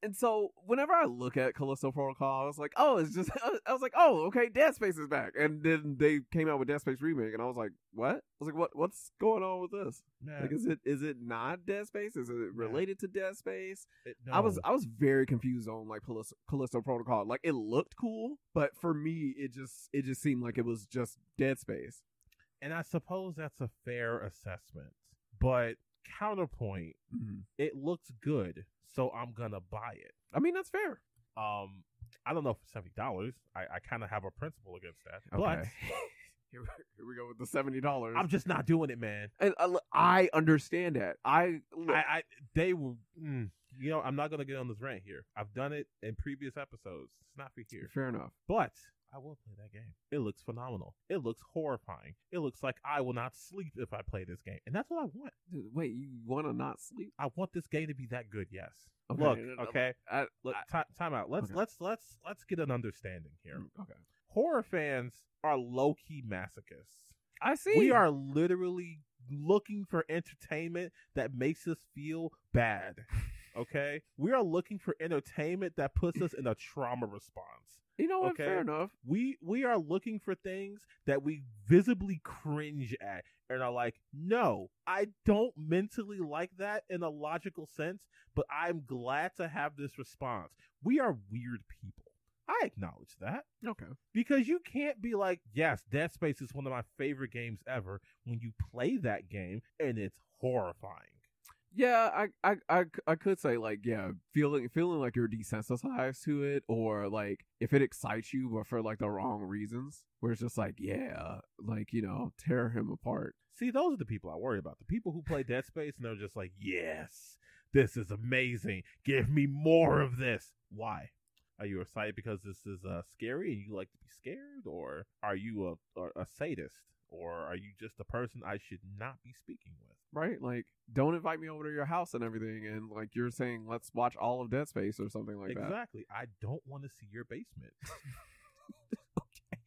and so whenever I look at Callisto Protocol, I was like, oh, it's just, I was like, oh, okay, Dead Space is back. And then they came out with Dead Space Remake, and I was like, what? I was like, what? What's going on with this? Like, is it is it not Dead Space? Is it related to Dead Space? it- I was. I was very confused on like Callisto, Callisto Protocol. Like, it looked cool, but for me, it just it just seemed like it was just Dead Space. and I suppose that's a fair assessment. But counterpoint, mm-hmm. it looks good, so I'm gonna buy it. I mean, that's fair. Um, I don't know for seventy dollars. I, I kind of have a principle against that, Okay. here, we- here we go with the seventy dollars. I'm just not doing it, man. And uh, I understand that. I, look, I, I they were, mm, you know, I'm not gonna get on this rant here. I've done it in previous episodes. It's not for here, fair enough. but I will play that game. It looks phenomenal. It looks horrifying. It looks like I will not sleep if I play this game, and that's what I want. Dude, wait, you want to not sleep? I want this game to be that good. Yes. Okay, Look, no, no, okay. I, Look, ti- time out. Let's Okay. let's let's let's get an understanding here. Mm, okay. Horror fans are low key masochists. I see. We are literally looking for entertainment that makes us feel bad. Okay, we are looking for entertainment that puts us in a trauma response. You know what? okay. Fair enough. We we are looking for things that we visibly cringe at and are like, no, I don't mentally like that in a logical sense, but I'm glad to have this response. We are weird people. I acknowledge that Okay. because you can't be like, yes, Dead Space is one of my favorite games ever when you play that game and it's horrifying. Yeah, I, I, I, I could say like, yeah, feeling, feeling like you're desensitized to it, or like if it excites you, but for like the wrong reasons, where it's just like, yeah, like you know, tear him apart. See, those are the people I worry about. The people who play Dead Space and they're just like, yes, this is amazing. Give me more of this. Why? Are you excited because this is uh, scary and you like to be scared? Or are you a, a, a sadist? Or are you just a person I should not be speaking with? Right? Like, don't invite me over to your house and everything, and like you're saying, let's watch all of Dead Space or something like that. exactly. I don't want to see your basement.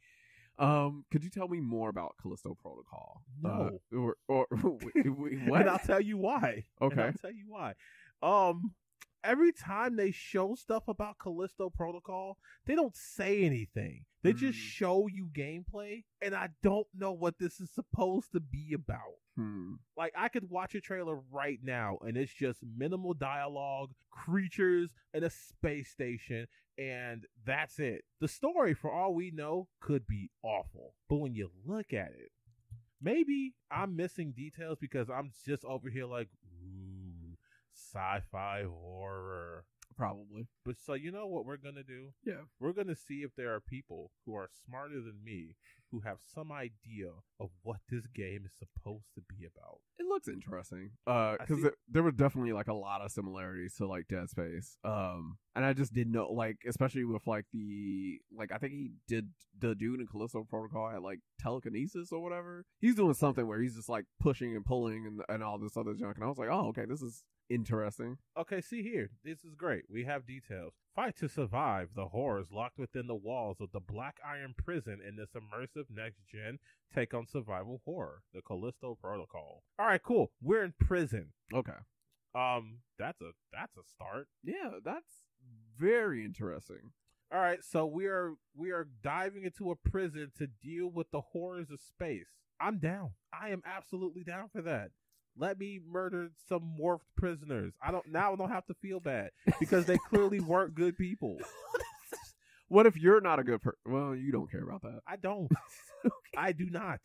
Um, could you tell me more about Callisto Protocol? No. Uh, or or what? And I'll tell you why. And Okay. I'll tell you why. Um, every time they show stuff about Callisto Protocol, they don't say anything. They just Hmm. show you gameplay, and I don't know what this is supposed to be about. hmm. Like I could watch a trailer right now, and it's just minimal dialogue, creatures, and a space station, and that's it. The story, for all we know, could be awful. But when you look at it, maybe I'm missing details because I'm just over here like, ooh, sci-fi horror. Probably. But so you know what we're gonna do? Yeah. We're gonna see if there are people who are smarter than me who have some idea of what this game is supposed to be about. It looks interesting. Uh, because there were definitely like a lot of similarities to like Dead Space. Um, and I just didn't know, like, especially with like the like, I think he did the dude in Callisto Protocol had like telekinesis or whatever. He's doing something where he's just like pushing and pulling and and all this other junk. And I was like, oh, okay, this is interesting. Okay, see here. This is great. We have details. Fight to survive the horrors locked within the walls of the Black Iron Prison in this immersive next gen take on survival horror, the Callisto Protocol. All right, cool. We're in prison. Okay. Um, that's a that's a start. Yeah, that's very interesting. All right, so we are we are diving into a prison to deal with the horrors of space. I'm down. I am absolutely down for that. Let me murder some morphed prisoners. I don't now I don't have to feel bad because they clearly weren't good people. What if you're not a good person? Well, you don't care about that. I don't. I do not.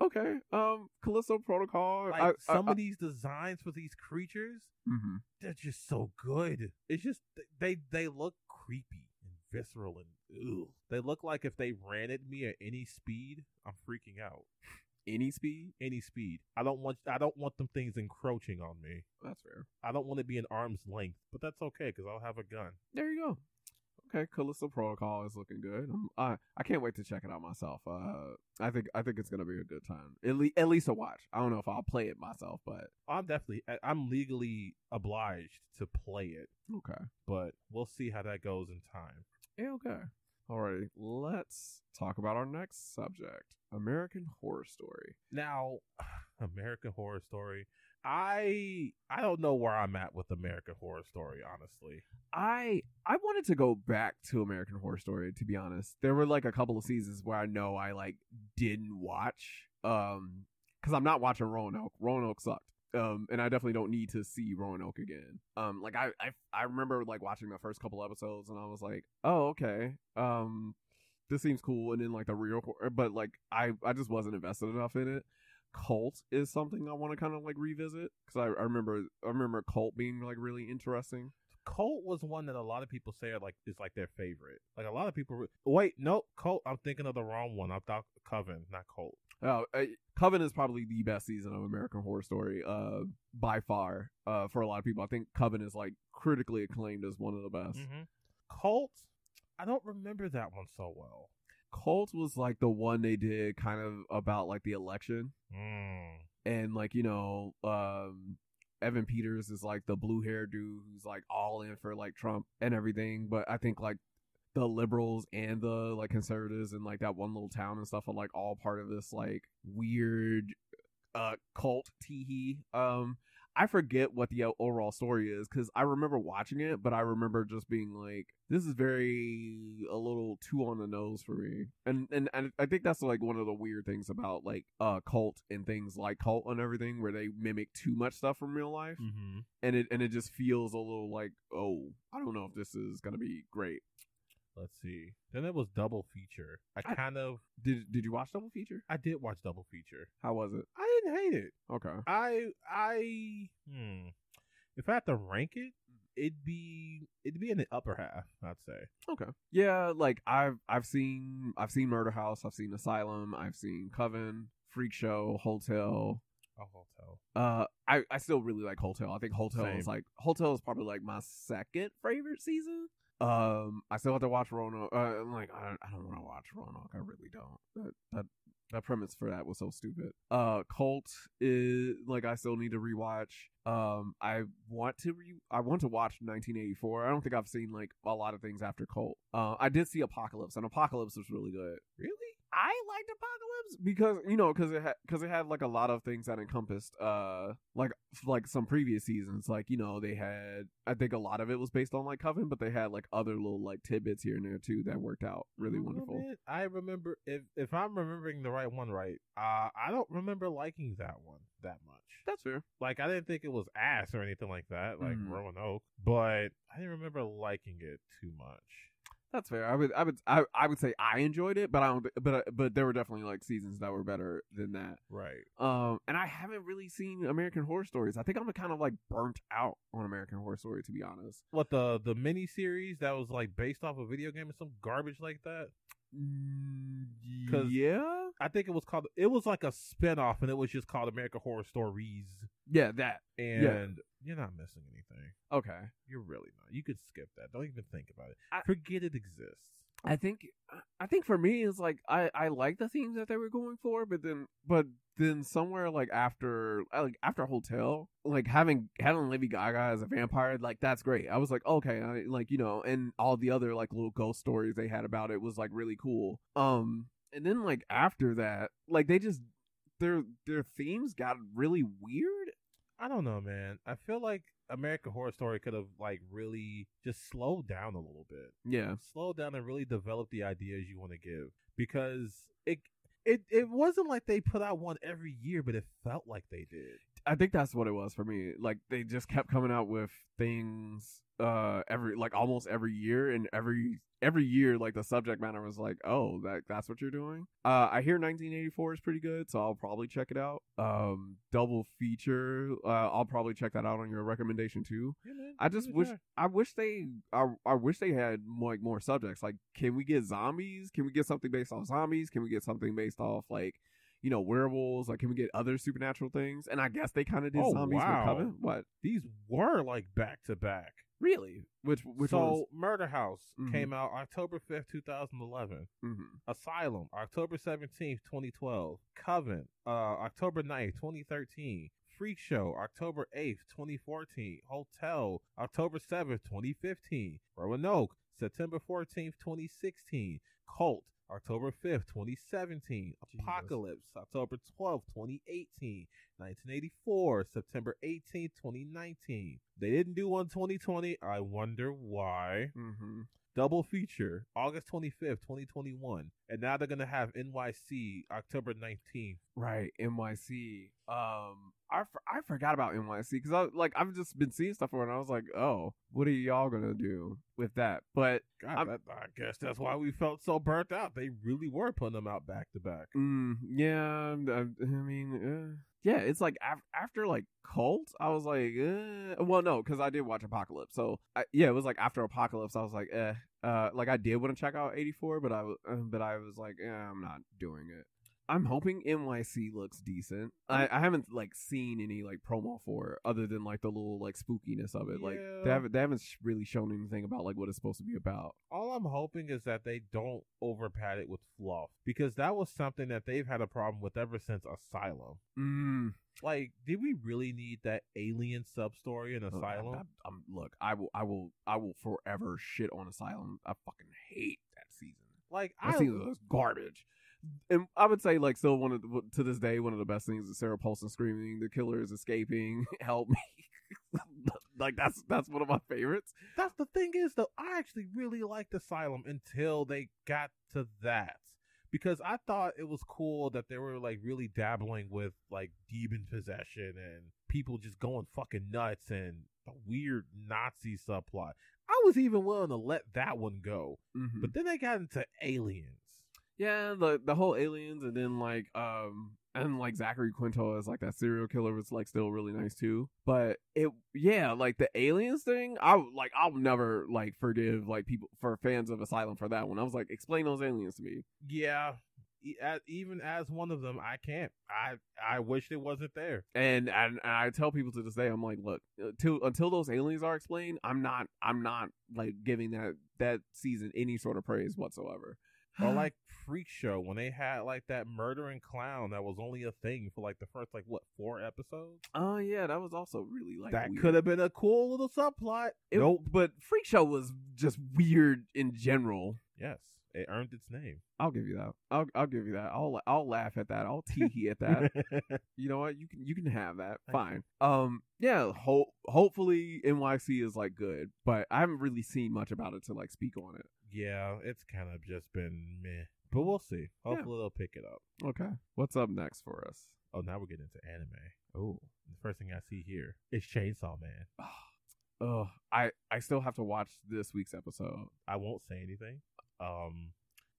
Okay. Um, Callisto Protocol. Like I, some I, of these designs for these creatures, mhm. they're just so good. It's just they they look creepy and visceral and ew. They look like if they ran at me at any speed, I'm freaking out. Any speed. Any speed. I don't want I don't want them things encroaching on me. That's fair. I don't want to be an arm's length, but that's okay because I'll have a gun. There you go. Okay, Callisto Protocol is looking good. I I can't wait to check it out myself. Uh, I think I think it's gonna be a good time. At, le- at least a watch. I don't know if I'll play it myself, but I'm definitely I'm legally obliged to play it, okay. but we'll see how that goes in time. Yeah, okay. Alrighty, let's talk about our next subject: American Horror Story. Now, American Horror Story. I I don't know where I'm at with American Horror Story, honestly. I I wanted to go back to American Horror Story to be honest. There were like a couple of seasons where I know I like didn't watch um cuz I'm not watching Roanoke. Roanoke sucked. Um and I definitely don't need to see Roanoke again. Um like I I I remember like watching the first couple episodes and I was like, "Oh, okay. Um this seems cool." And then like the real but like I I just wasn't invested enough in it. Cult is something I want to kind of like revisit cuz I, I remember I remember Cult being like really interesting. Cult was one that a lot of people say are like is like their favorite. Like a lot of people. Re- Wait, no, Cult. I'm thinking of the wrong one. I thought Coven, not Colt. Oh, uh, Coven is probably the best season of American Horror Story, uh, by far. Uh, for a lot of people, I think Coven is like critically acclaimed as one of the best. Mm-hmm. Colt. I don't remember that one so well. Cult was like the one they did kind of about like the election, Mm. and like you know, um, Evan Peters is like the blue hair dude who's like all in for like Trump and everything. But I think like the liberals and the like conservatives and like that one little town and stuff are like all part of this like weird uh cult teehee. Um I forget what the overall story is because I remember watching it, but I remember just being like, "This is very a little too on the nose for me," and and and I think that's like one of the weird things about like uh cult and things like cult and everything, where they mimic too much stuff from real life, Mm-hmm. and it and it just feels a little like, oh, I don't know if this is gonna be great. Let's see. Then it was double feature. I I- kind of Did Did you watch Double Feature? I did watch double feature. How was it? I didn't hate it. Okay. I I hmm. If I had to rank it, it'd be it'd be in the upper half. I'd say. Okay. Yeah, like I've I've seen I've seen Murder House, I've seen Asylum, I've seen Coven, Freak Show, Hotel. A hotel. Uh, I I still really like Hotel. I think Hotel Same. is like Hotel is probably like my second favorite season. Um, I still have to watch Roanoke. Uh, I'm like I, I don't want to watch Roanoke. I really don't. That that that premise for that was so stupid. Uh, Cult is like I still need to rewatch. Um, I want to re I want to watch 1984. I don't think I've seen like a lot of things after Cult. Uh, I did see Apocalypse, and Apocalypse was really good. Really? I liked Apocalypse because you know because it had because it had like a lot of things that encompassed uh like like some previous seasons like you know they had I think a lot of it was based on like Coven but they had like other little like tidbits here and there too that worked out really I don't know, wonderful. man. I remember if if I'm remembering the right one right, uh, I don't remember liking that one that much. That's fair. Like I didn't think it was ass or anything like that, like Mhm. Roanoke, but I didn't remember liking it too much. That's fair. I would, I would, I, I would say I enjoyed it, but I don't. But but there were definitely like seasons that were better than that. Right. Um, and I haven't really seen American Horror Stories. I think I'm kind of like burnt out on American Horror Story, to be honest. What the the mini series that was like based off a video game or some garbage like that? 'Cause- yeah, I think it was called. It was like a spinoff, and it was just called American Horror Stories. Yeah, that. And you're not missing anything. Okay. You're really not. You could skip that. Don't even think about it. I- Forget it exists. I think I think for me it's like I I like the themes that they were going for, but then but then somewhere like after like after Hotel, like having having Lady Gaga as a vampire, like that's great. I was like okay, I, like you know, and all the other like little ghost stories they had about it was like really cool. Um, and then like after that, like they just their their themes got really weird. I don't know, man. I feel like American Horror Story could have like really just slowed down a little bit. Yeah, slow down and really develop the ideas you want to give because it it it wasn't like they put out one every year, but it felt like they did. I think that's what it was for me. Like they just kept coming out with things uh every like almost every year and every every year like the subject matter was like, "Oh, that that's what you're doing?" Uh I hear 1984 is pretty good, so I'll probably check it out. Um double feature, uh I'll probably check that out on your recommendation too. Yeah, man, I just give it a wish. I wish they I, I wish they had more, like more subjects. Like can we get zombies? Can we get something based off zombies? Can we get something based off like you know, werewolves, like can we get other supernatural things? And I guess they kind of did Oh, zombies wow. What? these were like back to back. Really? Which which so ones? Murder House Mhm. came out October fifth, two thousand eleven. Mm-hmm. Asylum October seventeenth, twenty twelve. Coven uh October 9th, twenty thirteen. Freak Show October eighth, twenty fourteen. Hotel October seventh, twenty fifteen. Roanoke September fourteenth, twenty sixteen. Cult October 5th, 2017. Jesus. Apocalypse, October 12th, 2018. 1984, September 18th, 2019. They didn't do one 2020. I wonder why. Mm-hmm. Double feature, August 25th, 2021. And now they're going to have NYC October 19th. Right, NYC. Um, I, for- I forgot about NYC because I like I've just been seeing stuff for it, and I was like, oh, what are y'all gonna do with that? But God, that, I guess that's why we felt so burnt out. They really were putting them out back to back. Mm, yeah, I, I mean, uh, yeah, it's like af- after like Cult, I was like, uh, well, no, because I did watch Apocalypse, so I, yeah, it was like after Apocalypse, I was like, eh, uh, like I did want to check out eighty four, but I was, uh, but I was like, eh, I'm not doing it. I'm hoping NYC looks decent. I, I haven't like seen any like promo for it other than like the little like spookiness of it. Like they haven't they haven't sh- really shown anything about like what it's supposed to be about. All I'm hoping is that they don't overpad it with fluff because that was something that they've had a problem with ever since Asylum. Mm. Like, did we really need that alien sub story in Look, I- Asylum? I, I'm, look, I will, I will, I will forever shit on Asylum. I fucking hate that season. like, That I season was garbage. And I would say, like, still one of the, to this day, one of the best things is Sarah Paulson screaming, "The killer is escaping! Help me!" like that's that's one of my favorites. that's the thing is though i actually really liked asylum until they got to that because i thought it was cool that they were like really dabbling with like demon possession and people just going fucking nuts and a weird nazi subplot i was even willing to let that one go Mm-hmm. but then they got into aliens Yeah, the the whole aliens, and then like um and like Zachary Quinto as like that serial killer was like still really nice too. But it yeah, like the aliens thing, I like I'll never like forgive like people for fans of Asylum for that one. I was like, explain those aliens to me. yeah even as one of them i can't i i wish it wasn't there And and, and I tell people to this day, I'm like, look, until until those aliens are explained, I'm not I'm not like giving that that season any sort of praise whatsoever. Or like freak show when they had like that murdering clown that was only a thing for like the first like what four episodes oh yeah, that was also really like that could have been a cool little subplot It- nope but Freak Show was just weird in general. yes it earned its name I'll give you that. I'll I'll give you that. I'll I'll laugh at that. I'll tee hee at that. you know what? You can you can have that. Thank Fine. Um. Yeah. Ho- hopefully NYC is like good, but I haven't really seen much about it to like speak on it. Yeah it's kind of just been meh but we'll see hopefully they'll pick it up Okay. What's up next for us? oh now we're getting into anime Oh. the first thing i see here is chainsaw man Oh, I I still have to watch this week's episode. I won't say anything. Um,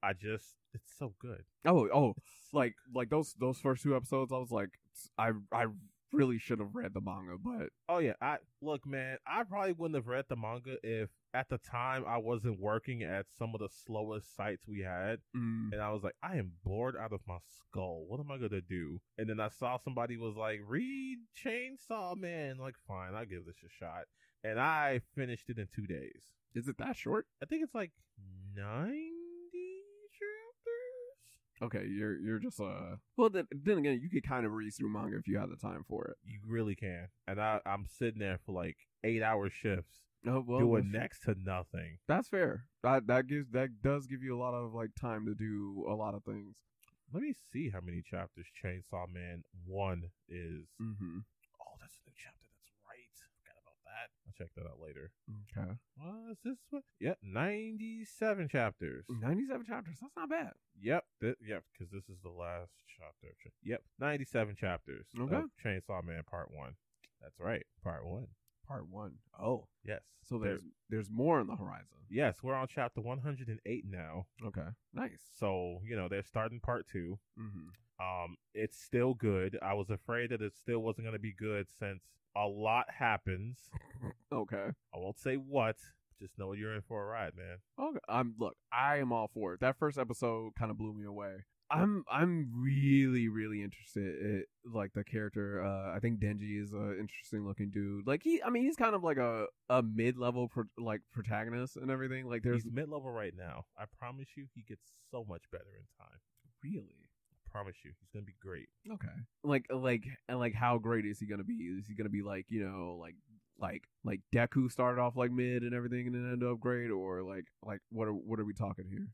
I just it's so good. Oh, oh, like like those those first two episodes, I was like, I I really should have read the manga, but Oh yeah, I look, man. I probably wouldn't have read the manga if at the time I wasn't working at some of the slowest sites we had, mm, and I was like, I am bored out of my skull. What am I gonna do? And then I saw somebody was like, read Chainsaw Man. Like, fine, I'll give this a shot. And I finished it in two days. is it that short? I think it's like ninety chapters. Okay, you're you're just uh. Well, then then again, you could kind of read through manga if you have the time for it. You really can. And I, I'm sitting there for like eight hour shifts Oh well, doing next to nothing. That's fair. That that gives that does give you a lot of like time to do a lot of things. Let me see how many chapters Chainsaw Man 1 is. Mm-hmm. Oh, that's a new chapter. That's right. Forgot about that. I'll check that out later. Okay. Uh, is this what? Yep, 97 chapters. Ninety-seven chapters. That's not bad. Yep, th- yep, because this is the last chapter. Yep, 97 chapters Okay. of Chainsaw Man Part 1. That's right, Part 1. Part one. Oh, Yes. so There- there's there's more on the horizon. Yes, we're on chapter 108 now. Okay. Nice. So, you know, they're starting Part 2. Mm-hmm. Um, it's still good. I was afraid that it still wasn't going to be good since a lot happens. Okay. I won't say what. Just know you're in for a ride, man. Okay. I'm look. I am all for it. That first episode kind of blew me away. I'm I'm really really interested in like the character. Uh, I think Denji is an interesting looking dude. Like he, I mean, he's kind of like a a mid level pro- like protagonist and everything. Like there's He's mid level right now. I promise you, he gets so much better in time. really I promise you, he's gonna be great. okay. Like like and like how great is he gonna be? Is he gonna be like you know like like like Deku started off like mid and everything and then ended up great or like like what are what are we talking here?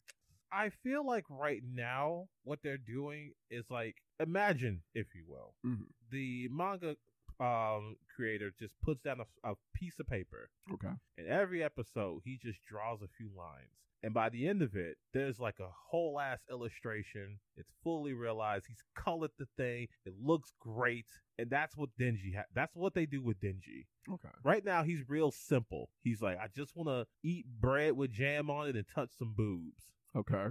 I feel like right now what they're doing is like imagine, if you will, Mhm. the manga um creator just puts down a, a piece of paper Okay. and every episode he just draws a few lines. And by the end of it there's like a whole ass illustration. It's fully realized. He's colored the thing. It looks great. And that's what Denji ha- that's what they do with Denji. Okay. right now he's real simple. He's like i just want to eat bread with jam on it and touch some boobs Okay.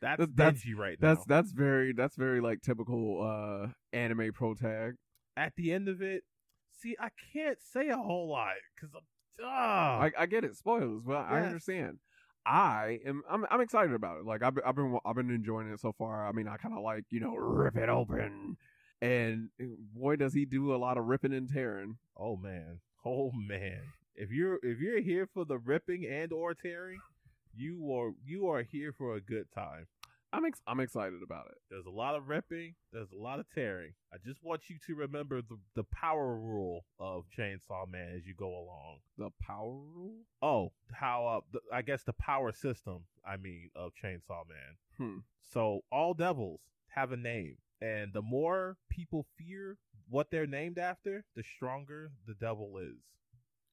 that's That's- right now That's that's very that's very like typical uh anime pro tag. at the end of it see i can't say a whole lot because i'm ah, I, I get it, spoilers, but I understand. I am I'm I'm excited about it. Like I've I've been I've been enjoying it so far. I mean, I kind of like you know rip it open, and boy does he do a lot of ripping and tearing. Oh man. Oh man. If you're if you're here for the ripping and or tearing, you are you are here for a good time. I'm ex- I'm excited about it. There's a lot of ripping, there's a lot of tearing. I just want you to remember the the power rule of Chainsaw Man as you go along. The power rule. Oh, how uh the, I guess the power system, I mean, of Chainsaw Man. Hmm. So all devils have a name, and the more people fear what they're named after, the stronger the devil is.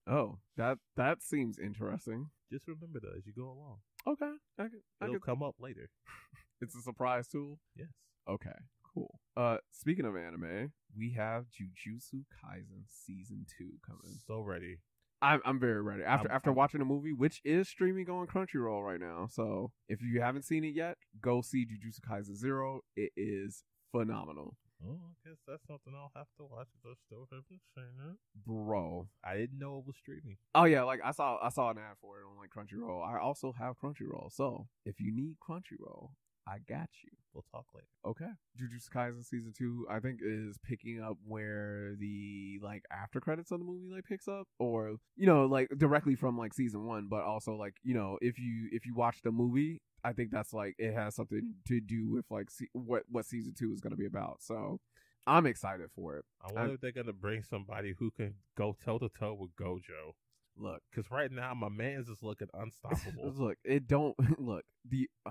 Oh, that that seems interesting. Just remember that as you go along. Okay, I could, I It'll could, come up later. it's a surprise tool. Yes. Okay, cool. Uh, speaking of anime, we have Jujutsu Kaisen season two coming. So ready. I'm I'm very ready. After I'm- after I'm- watching the movie, which is streaming on Crunchyroll right now. So if you haven't seen it yet, go see Jujutsu Kaisen Zero. It is phenomenal, Oh, I guess that's something I'll have to watch if I still haven't seen it. bro. I didn't know it was streaming. Oh yeah, like I saw I saw an ad for it on like Crunchyroll. I also have Crunchyroll, so if you need Crunchyroll, I got you. We'll talk later. Okay. Jujutsu Kaisen season two, I think, is picking up where the like after credits of the movie like picks up, or you know, like directly from like season one, but also like you know, if you if you watch the movie, I think that's like it has something to do with like se- what what season two is going to be about. So I'm excited for it. I wonder if they're gonna bring somebody who can go toe to toe with Gojo. Look, Because right now my man's is looking unstoppable. look, it don't look the.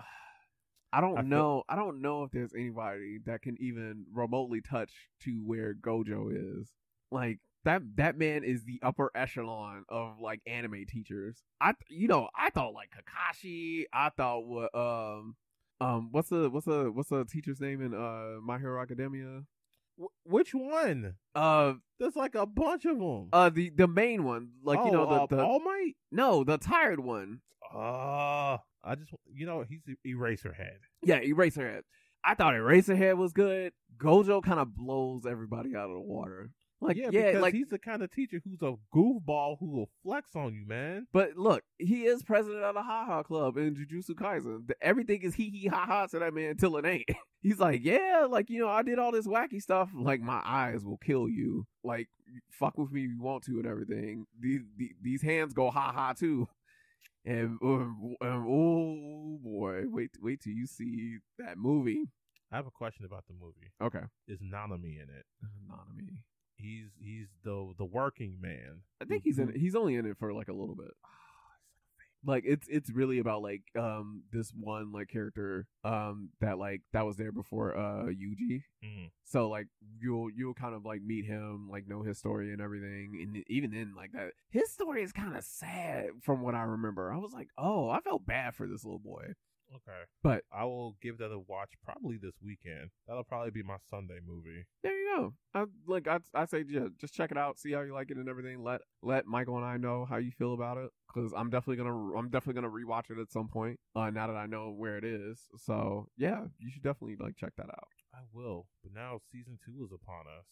I don't I feel- know. I don't know if there's anybody that can even remotely touch to where Gojo is. Like that. That man is the upper echelon of like anime teachers. I, you know, I thought like Kakashi. I thought what um um what's the what's the what's the teacher's name in uh My Hero Academia? Wh- which one? Uh, There's like a bunch of them. uh, the the main one, like you know the, uh, the All Might. no the tired one. Uh, I just you know he's Eraserhead. Yeah, Eraserhead. I thought Eraserhead was good. Gojo kind of blows everybody out of the water. Like yeah, yeah, because like he's the kind of teacher who's a goofball who will flex on you, man. But look, he is president of the Ha Ha Club in Jujutsu Kaisen. The- Everything is hee hee ha ha to that man until it ain't. He's like, yeah, like you know, I did all this wacky stuff. Like my eyes will kill you. Like fuck with me if you want to and everything. These these, these hands go ha ha too. And um, um, oh boy, wait wait till you see that movie. I have a question about the movie. Okay, Is Nanami in it? Nanami. He's he's the the working man. I think he's in. He's only in it for like a little bit. Like it's it's really about like um this one like character um that like that was there before uh Yuji. Mhm. So like you'll you'll kind of like meet him, like know his story and everything, and even then like that his story is kind of sad from what I remember. I was like, oh, I felt bad for this little boy. Okay, But- I will give that a watch probably this weekend. That'll probably be my Sunday movie. There you go. I like I I say yeah, just check it out, see how you like it and everything. Let let Michael and I know how you feel about it because I'm definitely gonna I'm definitely gonna rewatch it at some point. Uh, now that I know where it is, so yeah, you should definitely like check that out. I will, but now season two is upon us.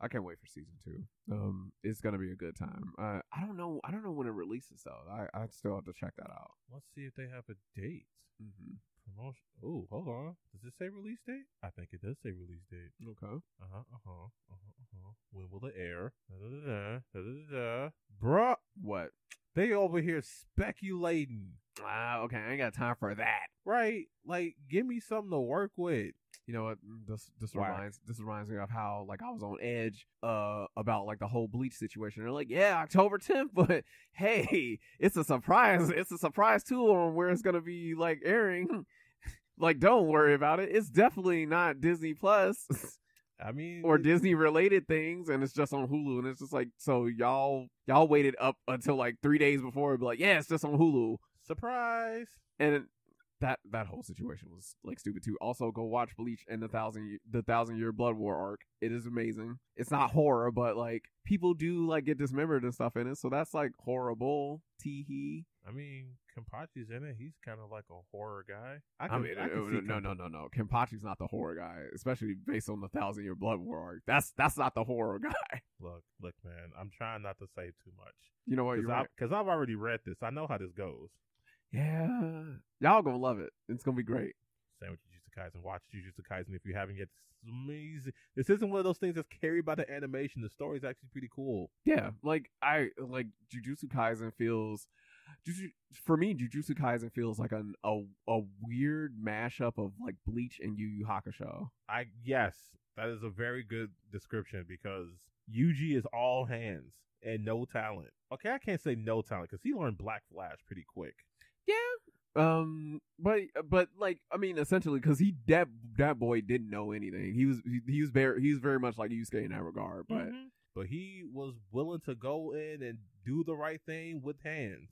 I can't wait for season two. Um, it's gonna be a good time. Uh, I don't know I don't know when it releases though. I I still have to check that out. Let's see if they have a date. Mm-hmm. Promotion. Oh, hold on. Does it say release date? I think it does say release date. Okay. Uh huh. Uh huh. Uh huh. Uh huh. When will it air? Da da da da da da. Bruh, What? they over here speculating, Ah, okay. I ain't got time for that. right? Like, give me something to work with. you know what this this reminds this reminds me of how like I was on edge uh about like the whole bleach situation. They're like, yeah, October 10th, but hey, it's a surprise. It's a surprise too on where it's gonna be like airing. like, don't worry about it. It's definitely not Disney Plus I mean, or Disney related things, and it's just on Hulu. And it's just like, so y'all y'all waited up until like three days before be like, yeah, it's just on Hulu, surprise. and. It, that that whole situation was like stupid too. Also, go watch Bleach and the thousand the thousand year Blood War arc. It is amazing. It's not horror, but like people do like get dismembered and stuff in it, so that's like horrible. Teehee. I mean, Kenpachi's in it. He's kind of like a horror guy. I, I, mean, I can see no, no, no, no. Kenpachi's not the horror guy, especially based on the thousand year Blood War arc. That's that's not the horror guy. Look, look, man. I'm trying not to say too much You know what? You're right. because I've already read this. I know how this goes. Yeah, y'all gonna love it. It's gonna be great. Same with Jujutsu Kaisen. Watch Jujutsu Kaisen if you haven't yet. It's amazing. This isn't one of those things that's carried by the animation. The story is actually pretty cool. Yeah, like I like Jujutsu Kaisen feels Juju, for me Jujutsu Kaisen feels like an, a a weird mashup of like Bleach and Yu Yu Hakusho. I yes, that is a very good description because Yuji is all hands and no talent. Okay, I can't say no talent because he learned Black Flash pretty quick. Um, but but like I mean, essentially because he that that boy didn't know anything. He was he, he was very he was very much like Yusuke in that regard. But Mhm. but he was willing to go in and do the right thing with hands.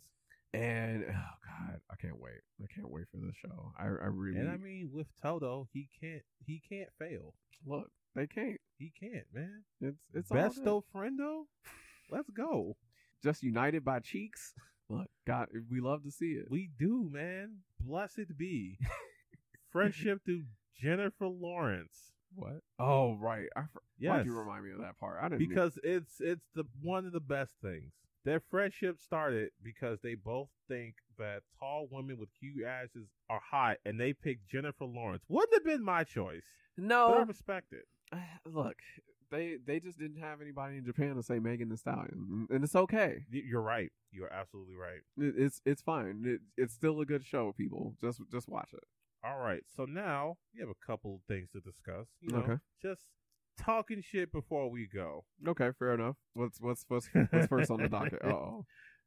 and oh god, I can't wait. I can't wait for this show. I I really And I mean, with Todo, he can't he can't fail. look. They can't. He can't, man. It's it's all Besto good. friendo. Let's go. just united by cheeks. Look, God, we love to see it. We do, man. Blessed be. Friendship to Jennifer Lawrence. What? Oh, right. I, fr- Yes. Why'd you remind me of that part? I didn't. because it's it's the one of the best things. Their friendship started because they both think that tall women with huge asses are hot, and they picked Jennifer Lawrence. Wouldn't have been my choice, No, but I respect it. Look, they they just didn't have anybody in Japan to say Megan Thee Stallion, and it's okay. You're right. You're absolutely right. It, it's it's fine. It, it's still a good show. People just just watch it. All right, so now we have a couple things to discuss. You know, Okay. just talking shit before we go. Okay, fair enough. What's what's what's what's first on the docket? Oh,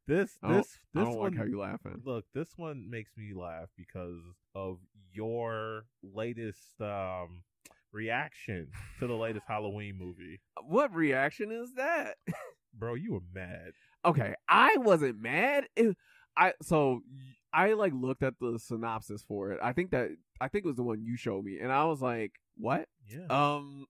This I this I this don't one like how you laughing. Look, this one makes me laugh because of your latest um, reaction to the latest Halloween movie. What reaction is that? Bro, you were mad. okay, I wasn't mad. It- I so I like looked at the synopsis for it. I think that I think it was the one you showed me, and I was like, "What?" Yeah. Um,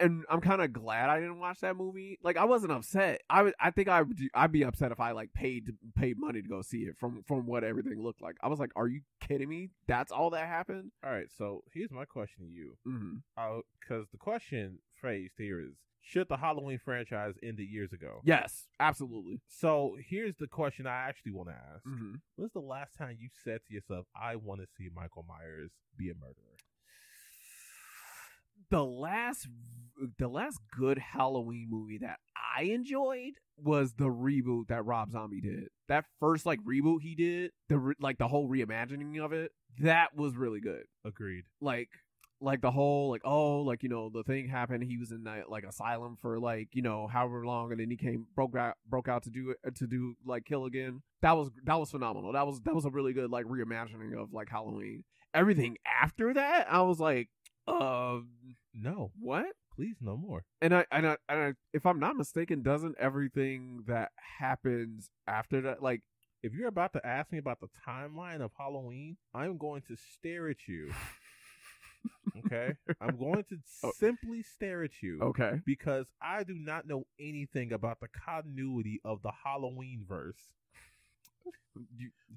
and I'm kind of glad I didn't watch that movie. Like I wasn't upset. I would- I think I would I'd be upset if I like paid paid money to go see it from from what everything looked like. I was like, are you kidding me? That's all that happened. All right, so here's my question to you. hmm Because the question phrased here is Should the Halloween franchise ended years ago? Yes, absolutely. So here's the question I actually want to ask. hmm When's the last time you said to yourself, I want to see Michael Myers be a murderer? The last the last good Halloween movie that I enjoyed was the reboot that Rob Zombie did. That first like reboot he did, the re- like the whole reimagining of it, that was really good. Agreed. like like the whole like oh like you know the thing happened he was in that like asylum for like you know however long and then he came broke out broke out to do it to do like kill again that was that was phenomenal that was that was a really good like reimagining of like halloween everything after that i was like uh No, what please, no more. and I, and I and I if i'm not mistaken doesn't everything that happens after that like If you're about to ask me about the timeline of Halloween, I'm going to stare at you. Okay? I'm going to Oh. simply stare at you. okay Because I do not know anything about the continuity of the Halloween verse.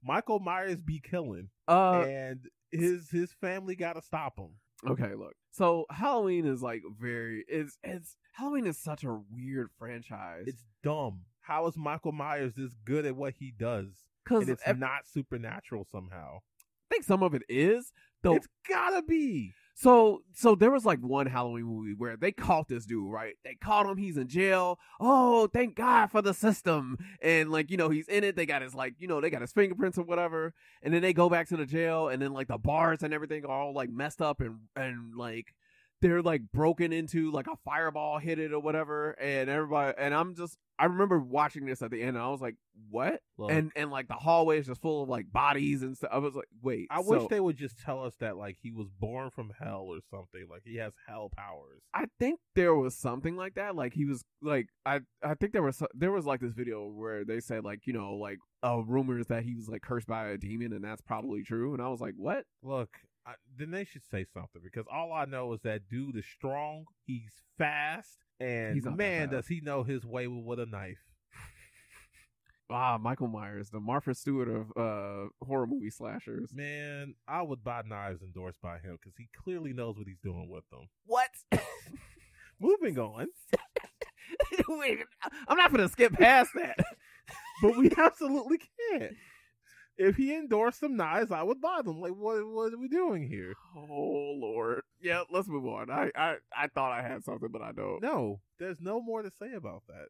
Michael Myers be killing, uh and his his family got to stop him. Okay, look. So Halloween is like very it's it's Halloween is such a weird franchise. It's dumb. How is Michael Myers this good at what he does? because it's I not supernatural somehow. I think some of it is though. It's gotta be. So so there was like one Halloween movie where they caught this dude, right? They caught him. He's in jail. Oh, thank God for the system. And like you know he's in it. They got his like you know they got his fingerprints or whatever. And then they go back to the jail, and then like the bars and everything are all like messed up and and like they're like broken into like a fireball hit it or whatever and everybody and i'm just i remember watching this at the end and i was like what and and like the hallway is just full of like bodies and stuff i was like wait I so- wish they would just tell us that like he was born from hell or something. Like he has hell powers. I think there was something like that. Like he was like I I think there was there was like this video where they said like you know like uh rumors that he was like cursed by a demon and that's probably true. And I was like, what? Look, I, then they should say something because all I know is that dude is strong. He's fast, and He's not man, does he know his way with a knife. Ah, Michael Myers, the Martha Stewart of uh horror movie slashers. Man, I would buy knives endorsed by him because he clearly knows what he's doing with them. What? Moving on, Wait, I'm not gonna skip past that. but we absolutely can't. If he endorsed some knives, I would buy them. Like, what? What are we doing here? Oh Lord. Yeah, let's move on. I I I thought I had something, but I don't. No, there's no more to say about that.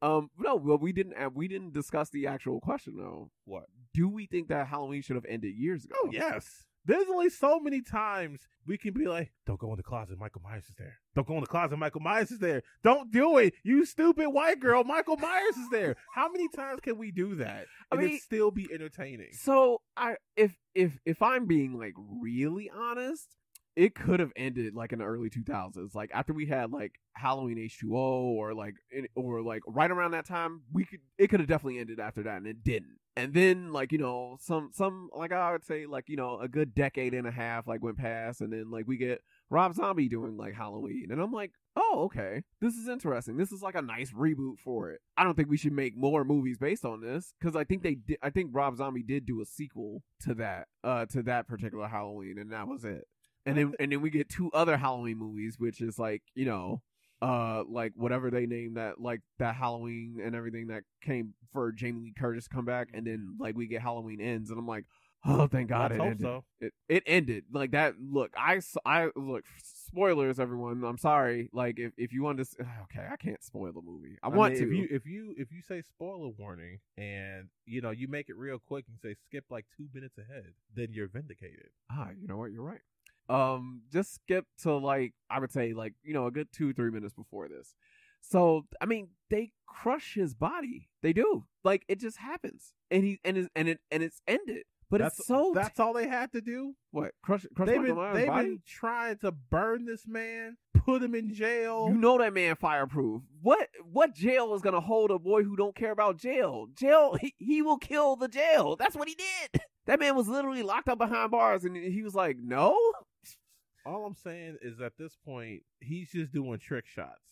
Um, no, well, we didn't. uh, We didn't discuss the actual question though. What? Do we think that Halloween should have ended years ago? Oh yes. There's only so many times we can be like, "Don't go in the closet. Michael Myers is there. Don't go in the closet. Michael Myers is there. Don't do it. You stupid white girl. Michael Myers is there." How many times can we do that I and mean- it still be entertaining? So I, if if if I'm being like really honest, it could have ended like in the early 2000s, like after we had like Halloween H2O or like or like right around that time, we could it could have definitely ended after that, and it didn't. And then like you know some some like I would say like you know a good decade and a half like went past, and then like we get Rob Zombie doing like Halloween, and I'm like. Oh, okay. This is interesting. This is like a nice reboot for it. I don't think we should make more movies based on this because I think they did. I think Rob Zombie did do a sequel to that, uh, to that particular Halloween, and that was it. And then and then we get two other Halloween movies, which is like you know, uh, like whatever they name that, like that Halloween and everything that came for Jamie Lee Curtis to come back, and then like we get Halloween ends, and I'm like, oh, thank God Let's it ended. so. It it ended like that. Look, I I look. Spoilers, everyone. I'm sorry. Like, if, if you want to, okay, I can't spoil the movie. I, want mean, to. If you if you if you say spoiler warning and you know you make it real quick and say skip like two minutes ahead, then you're vindicated. ah, you know what? You're right. Um, just skip to like I would say like you know a good two three minutes before this. So I mean, they crush his body. They do. Like it just happens, and he and it and it and it's ended. But that's it's so that's all they had to do. what crush crush They've been they've body. been trying to burn this man, put him in jail. You know that man fireproof. What what jail is gonna hold a boy who don't care about jail? Jail he, he will kill the jail. That's what he did. That man was literally locked up behind bars and he was like, No? All I'm saying is at this point, he's just doing trick shots.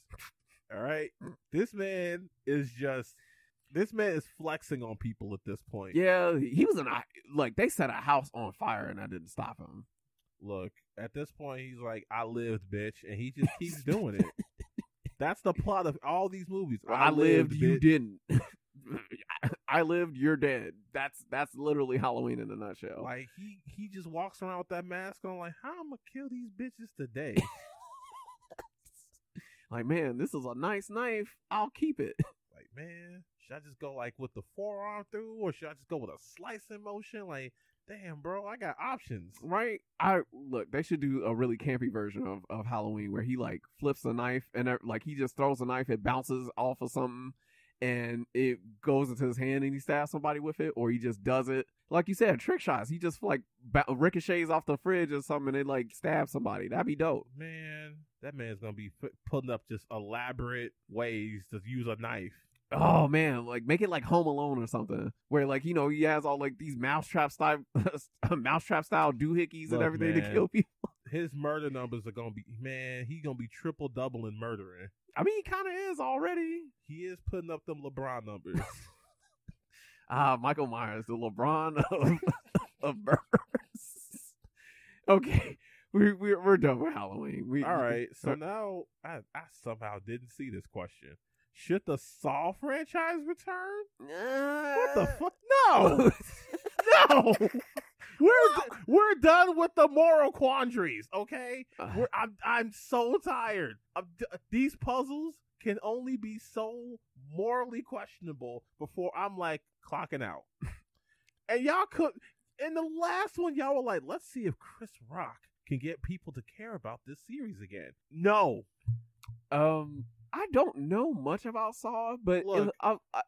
All right, this man is just this man is flexing on people at this point. Yeah, he was in a like they set a house on fire and I didn't stop him. Look, at this point, he's like, "I lived, bitch," and he just keeps doing it. That's the plot of all these movies. I, lived, you didn't. I lived, you're dead. That's that's literally Halloween in a nutshell. Like he he just walks around with that mask on, like, "How I'm gonna kill these bitches today?" Like, man, this is a nice knife. I'll keep it. like, man, should I just go like with the forearm through, or should I just go with a slicing motion? Like, damn, bro, I got options. Right? I look. They should do a really campy version of, of Halloween where he like flips a knife and uh, like he just throws a knife. It bounces off of something and it goes into his hand and he stabs somebody with it, or he just does it like you said, trick shots. He just like ricochets off the fridge or something and it like stabs somebody. That'd be dope. Man, that man's gonna be putting up just elaborate ways to use a knife. Oh man, like make it like Home Alone or something, where like you know he has all like these mousetrap style, mousetrap style doohickeys and Look, everything to kill people. His murder numbers are gonna be man. He gonna be triple doubling murdering. I mean, he kind of is already. He is putting up them LeBron numbers. Ah, Michael Myers, the LeBron of, of murders. Okay, we we we're done with Halloween. We All right, so now I I somehow didn't see this question. Should the Saw franchise return? What the fuck? No, no. We're d- we're done with the moral quandaries. Okay, we're, I'm I'm so tired. I'm, d- these puzzles can only be so morally questionable before I'm like clocking out. and y'all could. In the last one, y'all were like, "Let's see if Chris Rock can get people to care about this series again." No, Um, I don't know much about Saw, but it- Look. I, I,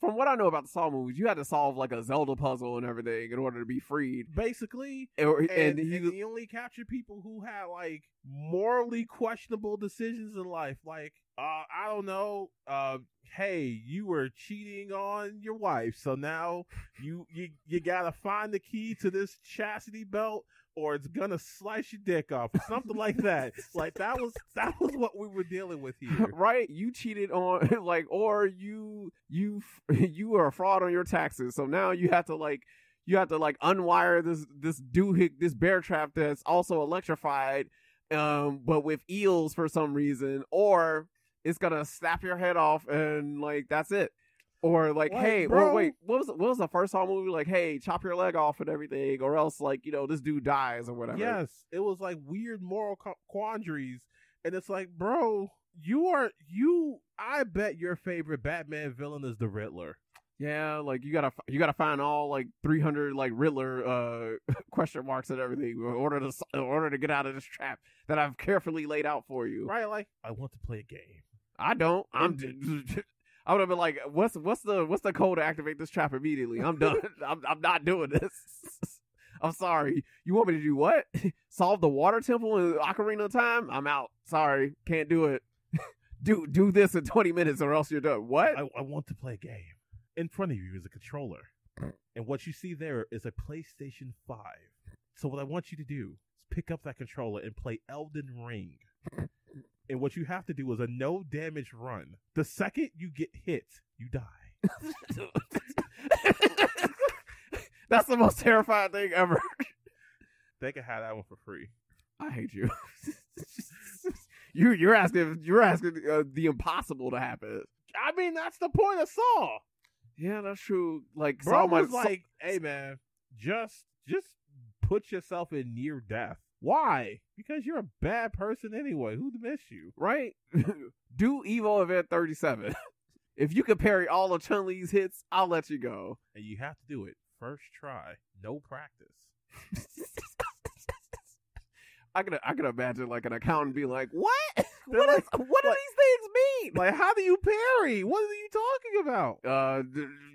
from what I know about the Saw movies, you had to solve like a Zelda puzzle and everything in order to be freed. basically, Or, and, and, he and he only captured people who had like morally questionable decisions in life like uh i don't know uh hey you were cheating on your wife so now you you you gotta find the key to this chastity belt or it's gonna slice your dick off or something like that. Like that was that was what we were dealing with here. Right? You cheated on like or you you you were a fraud on your taxes. So now you have to like you have to like unwire this this doohick this bear trap that's also electrified um but with eels for some reason or it's gonna snap your head off and like that's it or like, Like, hey, bro. or wait, what was what was the first Saw movie? Like, hey, chop your leg off and everything, or else like you know this dude dies or whatever. Yes, it was like weird moral quandaries, and it's like, bro, you are you. I bet your favorite Batman villain is the Riddler. Yeah, like you gotta you gotta find all like three hundred like Riddler uh question marks and everything in order to in order to get out of this trap that I've carefully laid out for you. Right? Like, I want to play a game. I don't. I'm. I would have been like, "What's what's the what's the code to activate this trap immediately?" I'm done. I'm I'm not doing this. I'm sorry. You want me to do what? Solve the water temple in Ocarina of Time? I'm out. Sorry, can't do it. do do this in 20 minutes or else you're done. What? I, I want to play a game. In front of you is a controller, and what you see there is a PlayStation Five. So what I want you to do is pick up that controller and play Elden Ring. And what you have to do is a no damage run. The second you get hit, you die. That's the most terrifying thing ever. They can have that one for free. I hate you. you you're asking you're asking uh, the impossible to happen. I mean, that's the point of Saw. Yeah, that's true. Like Bro Saw was might- like, "Hey man, just just put yourself in near death. Why? Because you're a bad person anyway. Who'd miss you? right? Do Evo Moment 37. if you can parry all of Chun Li's hits, I'll let you go. And you have to do it first try, no practice. I can I can imagine like an accountant be like, "What? What, is, like- what do these things mean?" Like, how do you parry? What are you talking about? uh,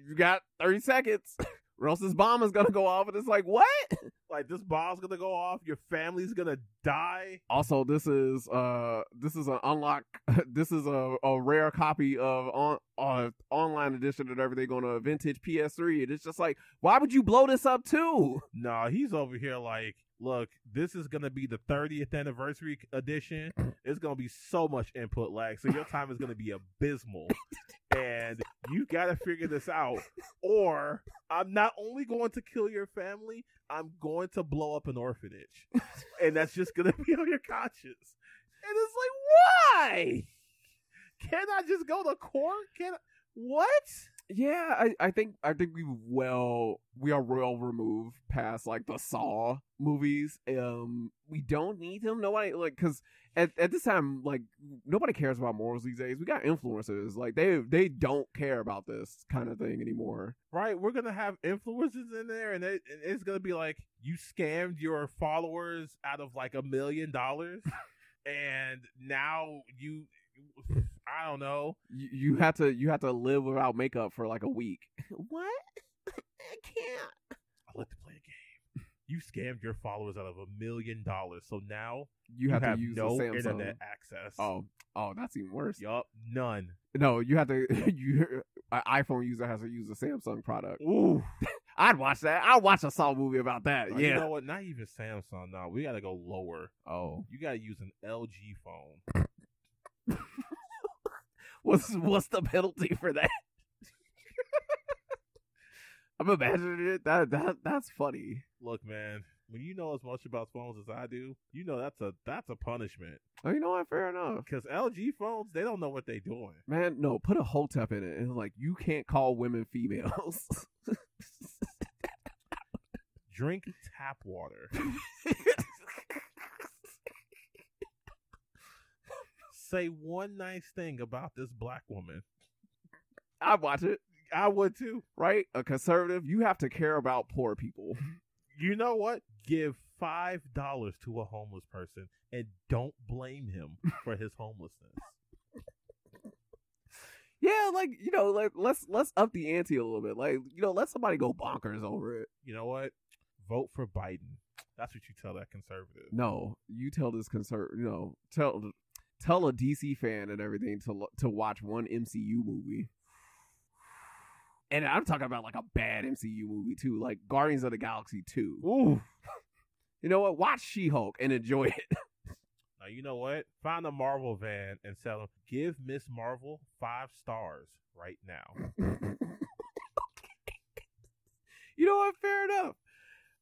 you got 30 seconds, or else this bomb is gonna go off, and it's like, what? Like, this bomb's gonna go off. Your family's gonna die. Also, this is uh this is an unlock. This is a, a rare copy of on uh, online edition and everything on a vintage PS3. And it's just like, why would you blow this up too? Nah, he's over here like, Look, this is gonna be the 30th anniversary edition. It's gonna be so much input lag, so your time is gonna be abysmal, and you gotta figure this out. Or I'm not only going to kill your family, I'm going to blow up an orphanage, and that's just gonna be on your conscience. And it's like, why? Can I just go to court? Can I, what? Yeah, I, I think I think we well we are well removed past like the Saw movies. Um, we don't need them. Nobody like because at at this time like nobody cares about morals these days. We got influencers like they they don't care about this kind of thing anymore. right? We're gonna have influencers in there, and, it, and it's gonna be like you scammed your followers out of like a million dollars, and now you, I don't know. You, you have to you have to live without makeup for like a week. What? I can't. I like to play a game. You scammed your followers out of a million dollars, so now You, have, to use no the Samsung. internet access. Oh oh, that's even worse. yup, none. No, you have to. You an iPhone user has to use a Samsung product. Ooh, I'd watch that. I'd watch a Saw movie about that. Oh, yeah. You know what? Not even Samsung. No, we gotta go lower. oh, You gotta use an LG phone. What's what's the penalty for that? I'm imagining it. That that that's funny. Look, man, when you know as much about phones as I do, you know that's a that's a punishment. Oh, you know what? Fair enough. Because LG phones, they don't know what they're doing. Man, no, put a hotep in it. And like you can't call women females. Drink tap water. Say one nice thing about this black woman. I'd watch it. I would too. Right? A conservative, you have to care about poor people. You know what? Give five dollars to a homeless person and don't blame him for his homelessness. Yeah, like you know, like let's let's up the ante a little bit. Like you know, let somebody go bonkers over it. You know what? Vote for Biden. That's what you tell that conservative. No, you tell this concern. You know, tell tell a DC fan and everything to to watch one MCU movie. And I'm talking about like a bad MCU movie too, like Guardians of the Galaxy two. Ooh. You know what? Watch She Hulk and enjoy it. Now you know what? Find a Marvel van and sell them. Give Miss Marvel five stars right now. you know what? Fair enough.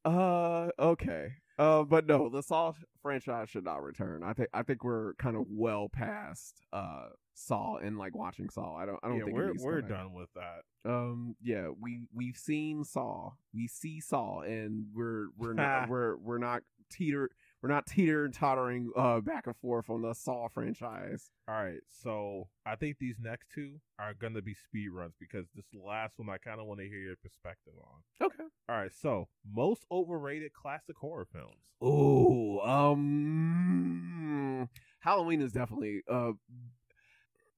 Uh, okay. Uh, but no, the Saw franchise should not return. I think I think we're kind of well past uh Saw and like watching Saw. I don't I don't yeah, think we're we're done with that. Um, yeah, we we've seen Saw, we see Saw, and we're we're not we're we're not teeter we're not teeter and tottering uh back and forth on the Saw franchise. All right, so I think these next two are gonna be speed runs because this last one I kind of want to hear your perspective on. Okay. All right, so most overrated classic horror films. Oh, um, Halloween is definitely. Uh,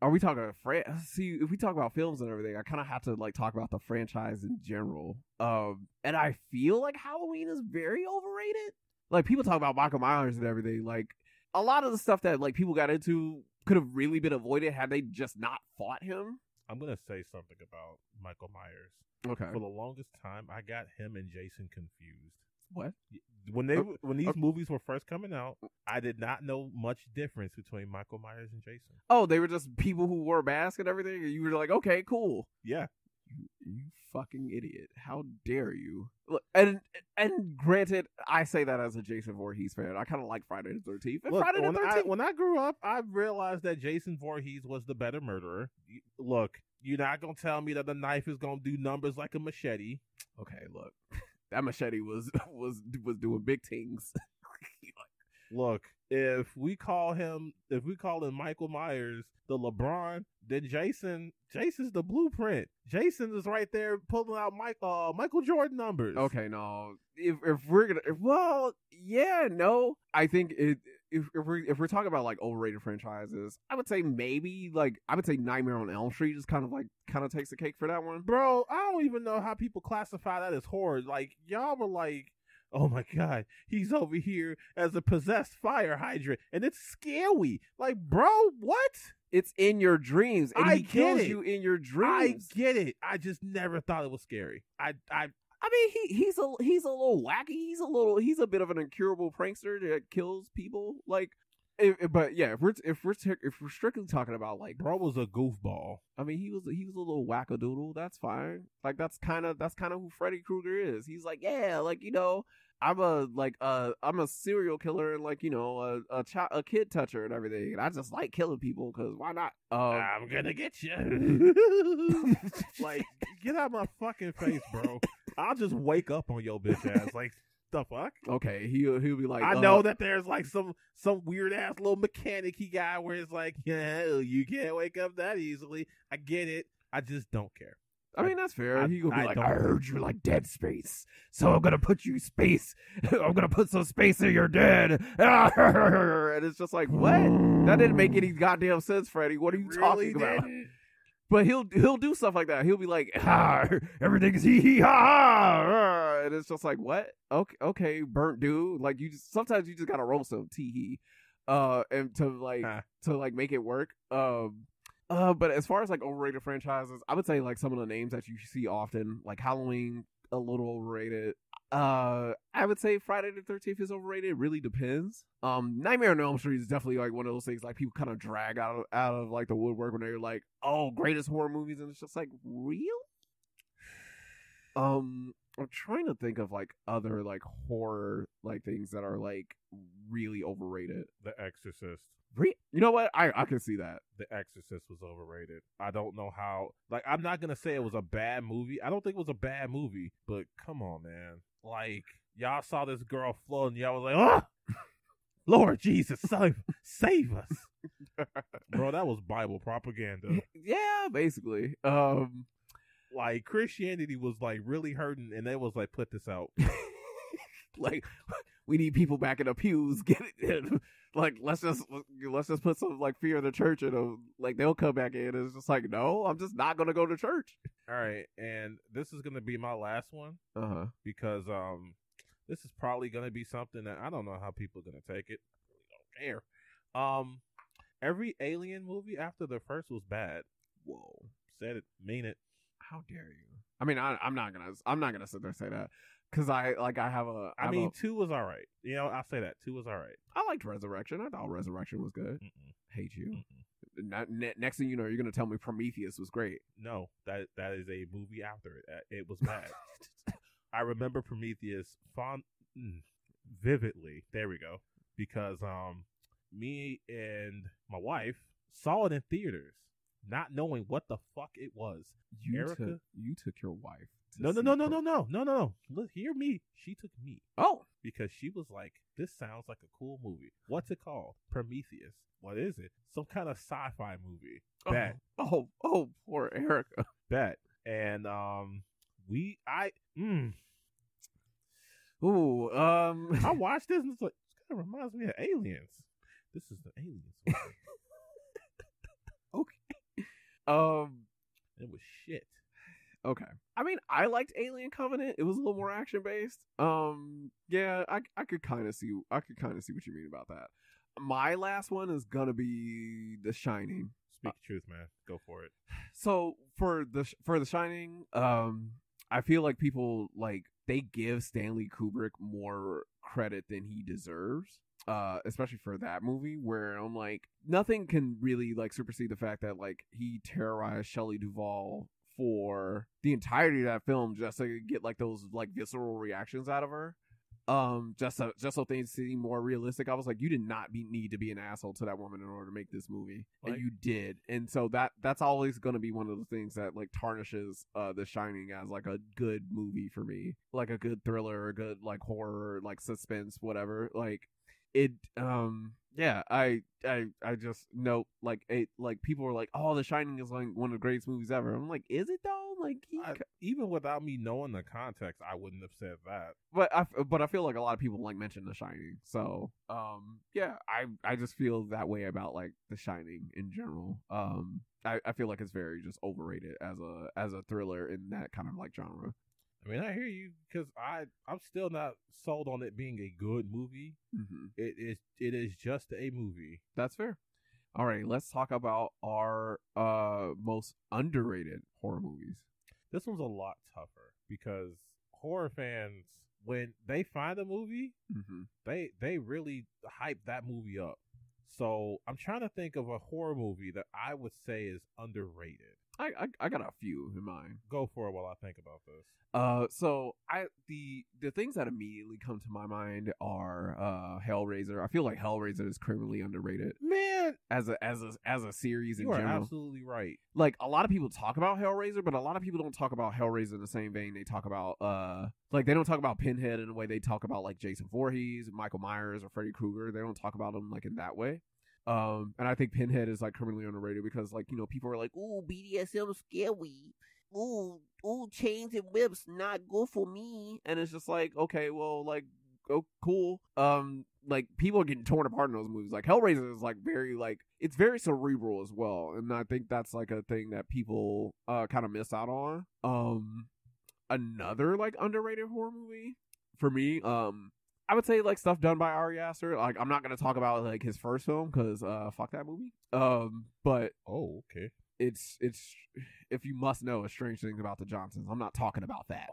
are we talking? Fran- See, if we talk about films and everything, I kind of have to like talk about the franchise in general. Um, and I feel like Halloween is very overrated. Like people talk about Michael Myers and everything. Like a lot of the stuff that like people got into could have really been avoided had they just not fought him. I'm gonna say something about Michael Myers. Okay. For the longest time, I got him and Jason confused. What? When they Oh, when these oh. movies were first coming out, I did not know much difference between Michael Myers and Jason. Oh, they were just people who wore masks and everything, and you were like, okay, cool. Yeah, you fucking idiot! How dare you? Look, and and granted, I say that as a Jason Voorhees fan. I kind of like Friday the Thirteenth. Look, Friday the when I, Thirteenth. when I grew up, I realized that Jason Voorhees was the better murderer. Look, you're not gonna tell me that the knife is gonna do numbers like a machete. Okay, look, that machete was was was doing big things. Look, if we call him, if we call him Michael Myers the LeBron, then Jason, Jason's the blueprint. Jason is right there pulling out Mike, uh, Michael Jordan numbers. okay, no, if if we're gonna, if, well, yeah, no, I think it. If, if we're if we're talking about like overrated franchises, I would say maybe like I would say Nightmare on Elm Street just kind of like kind of takes the cake for that one. bro, I don't even know how people classify that as horror. Like y'all were like, oh my god, he's over here as a possessed fire hydrant, and it's scary. Like, bro, what? It's in your dreams, and I he kills it. you in your dreams. I get it. I just never thought it was scary. I, I, I mean, he he's a he's a little wacky. He's a little he's a bit of an incurable prankster that kills people. Like, if, but yeah, if we're if we're if we're strictly talking about like, Bro was a goofball. I mean, he was he was a little wackadoodle. That's fine. Like that's kind of that's kind of who Freddy Krueger is. He's like, yeah, like you know, I'm a like uh I'm a serial killer and like you know a a child a kid toucher and everything, and I just like killing people because why not? Um, I'm gonna get you. like, get out of my fucking face, bro. I'll just wake up on your bitch ass. Like, the fuck? okay, he'll he'll be like, I uh, know that there's like some some weird ass little mechanic he got where it's like, yeah, you can't wake up that easily. I get it. I just don't care. I mean, that's fair. I- he gonna be I like, I heard you like dead space, so I'm gonna put you space. I'm gonna put some space in your dead. and it's just like, what? That didn't make any goddamn sense, Freddy. What are you talking about? But he'll he'll do stuff like that. He'll be like, ah, everything is hee hee ha ha, ah," and it's just like, what? Okay, okay, burnt dude. Like you just sometimes you just gotta roll some tee hee, uh, and to like Huh. to like make it work. Um, uh, but as far as like overrated franchises, I would say like some of the names that you see often, like Halloween, a little overrated. Uh, I would say Friday the Thirteenth is overrated. It really depends. Um, Nightmare on Elm Street is definitely like one of those things like people kind of drag out of out of like the woodwork when they're like, oh, greatest horror movies, and it's just like real. Um, I'm trying to think of like other like horror like things that are like really overrated. The Exorcist. Re- you know what? I I can see that. The Exorcist was overrated. I don't know how. Like, I'm not gonna say it was a bad movie. I don't think it was a bad movie. But come on, man. Like, y'all saw this girl floating. Y'all was like, oh, Lord Jesus, save, save us, bro. That was Bible propaganda. yeah, basically. Um, Like Christianity was like really hurting, and they was like, put this out. like we need people back in the pews. Get it? like let's just let's just put some like fear in the church, and uh, like they'll come back in. It's just like no, I'm just not gonna go to church. All right, and this is gonna be my last one. Uh huh. because um this is probably gonna be something that I don't know how people are gonna take it. I really don't care. Um every alien movie after the first was bad. Whoa. Said it, mean it. How dare you? I mean, I, I'm not gonna I'm not gonna sit there and say that because I like I have a I have mean, a- two was all right. You know, I'll say that two was all right. I liked Resurrection. I thought Resurrection was good. Mm-mm, Hate you. mm-mm. Not, ne- next thing you know, you're gonna tell me Prometheus was great. No, that that is a movie after it. Uh, It was bad. I remember Prometheus fond mm, vividly. There we go. Because um, me and my wife saw it in theaters, not knowing what the fuck it was. You Erica? took you took your wife. No, no, no, no, no, no, no, no, no. Look, hear me. She took me Oh, because she was like, "This sounds like a cool movie. What's it called? Prometheus. What is it? Some kind of sci-fi movie. Bet, Oh, oh, oh, poor Erica. bet." And um, we, I, mm, Ooh, um, I watched this and it's like, this kind of reminds me of Aliens. This is the Aliens. Um, it was shit. okay. I mean, I liked Alien Covenant. It was a little more action based. Um, yeah, I I could kind of see I could kind of see what you mean about that. My last one is gonna be The Shining. Speak the truth, man. Go for it. so for the for the shining um i feel like people like they give stanley kubrick more credit than he deserves uh especially for that movie where i'm like nothing can really like supersede the fact that like he terrorized shelley duvall for the entirety of that film just to get like those like visceral reactions out of her um just so just so things seem more realistic i was like you did not be, need to be an asshole to that woman in order to make this movie. Like- and you did. And so that that's always going to be one of the things that like tarnishes uh the shining as like a good movie for me. Like a good thriller a good like horror like suspense whatever. Like it um yeah i i i just note like it like people were like oh the shining is like one of the greatest movies ever i'm like is it though like even without me knowing the context, I wouldn't have said that. but I but I feel like a lot of people like mention The Shining. So um yeah, I I just feel that way about like The Shining in general. Um I, I feel like it's very just overrated as a as a thriller in that kind of like genre. I mean, I hear you because I I'm still not sold on it being a good movie. hmm It is it is just a movie. That's fair. All right, let's talk about our uh most underrated horror movies. This one's a lot tougher because horror fans when they find a movie, hmm they they really hype that movie up. So I'm trying to think of a horror movie that I would say is underrated. I, I I got a few in mind. Go for it while I think about this. Uh, so I the the things that immediately come to my mind are uh Hellraiser. I feel like Hellraiser is criminally underrated Man, as a as a as a series in you are general. absolutely right. like a lot of people talk about Hellraiser, but a lot of people don't talk about Hellraiser in the same vein they talk about uh like they don't talk about Pinhead in the way they talk about like Jason Voorhees, Michael Myers, or Freddy Krueger. They don't talk about them like in that way. Um, and I think Pinhead is like criminally underrated because like you know people are like, Ooh, BDSM scary. Ooh, ooh, chains and whips not good for me. and it's just like okay, well like oh cool. Um, like people are getting torn apart in those movies. Like Hellraiser is like very like it's very cerebral as well, and I think that's like a thing that people uh kind of miss out on. Um, another like underrated horror movie for me. Um, I would say like stuff done by Ari Aster. Like I'm not gonna talk about like his first film because uh fuck that movie. Um, but Oh, okay. it's it's if you must know a strange thing about the Johnsons. I'm not talking about that.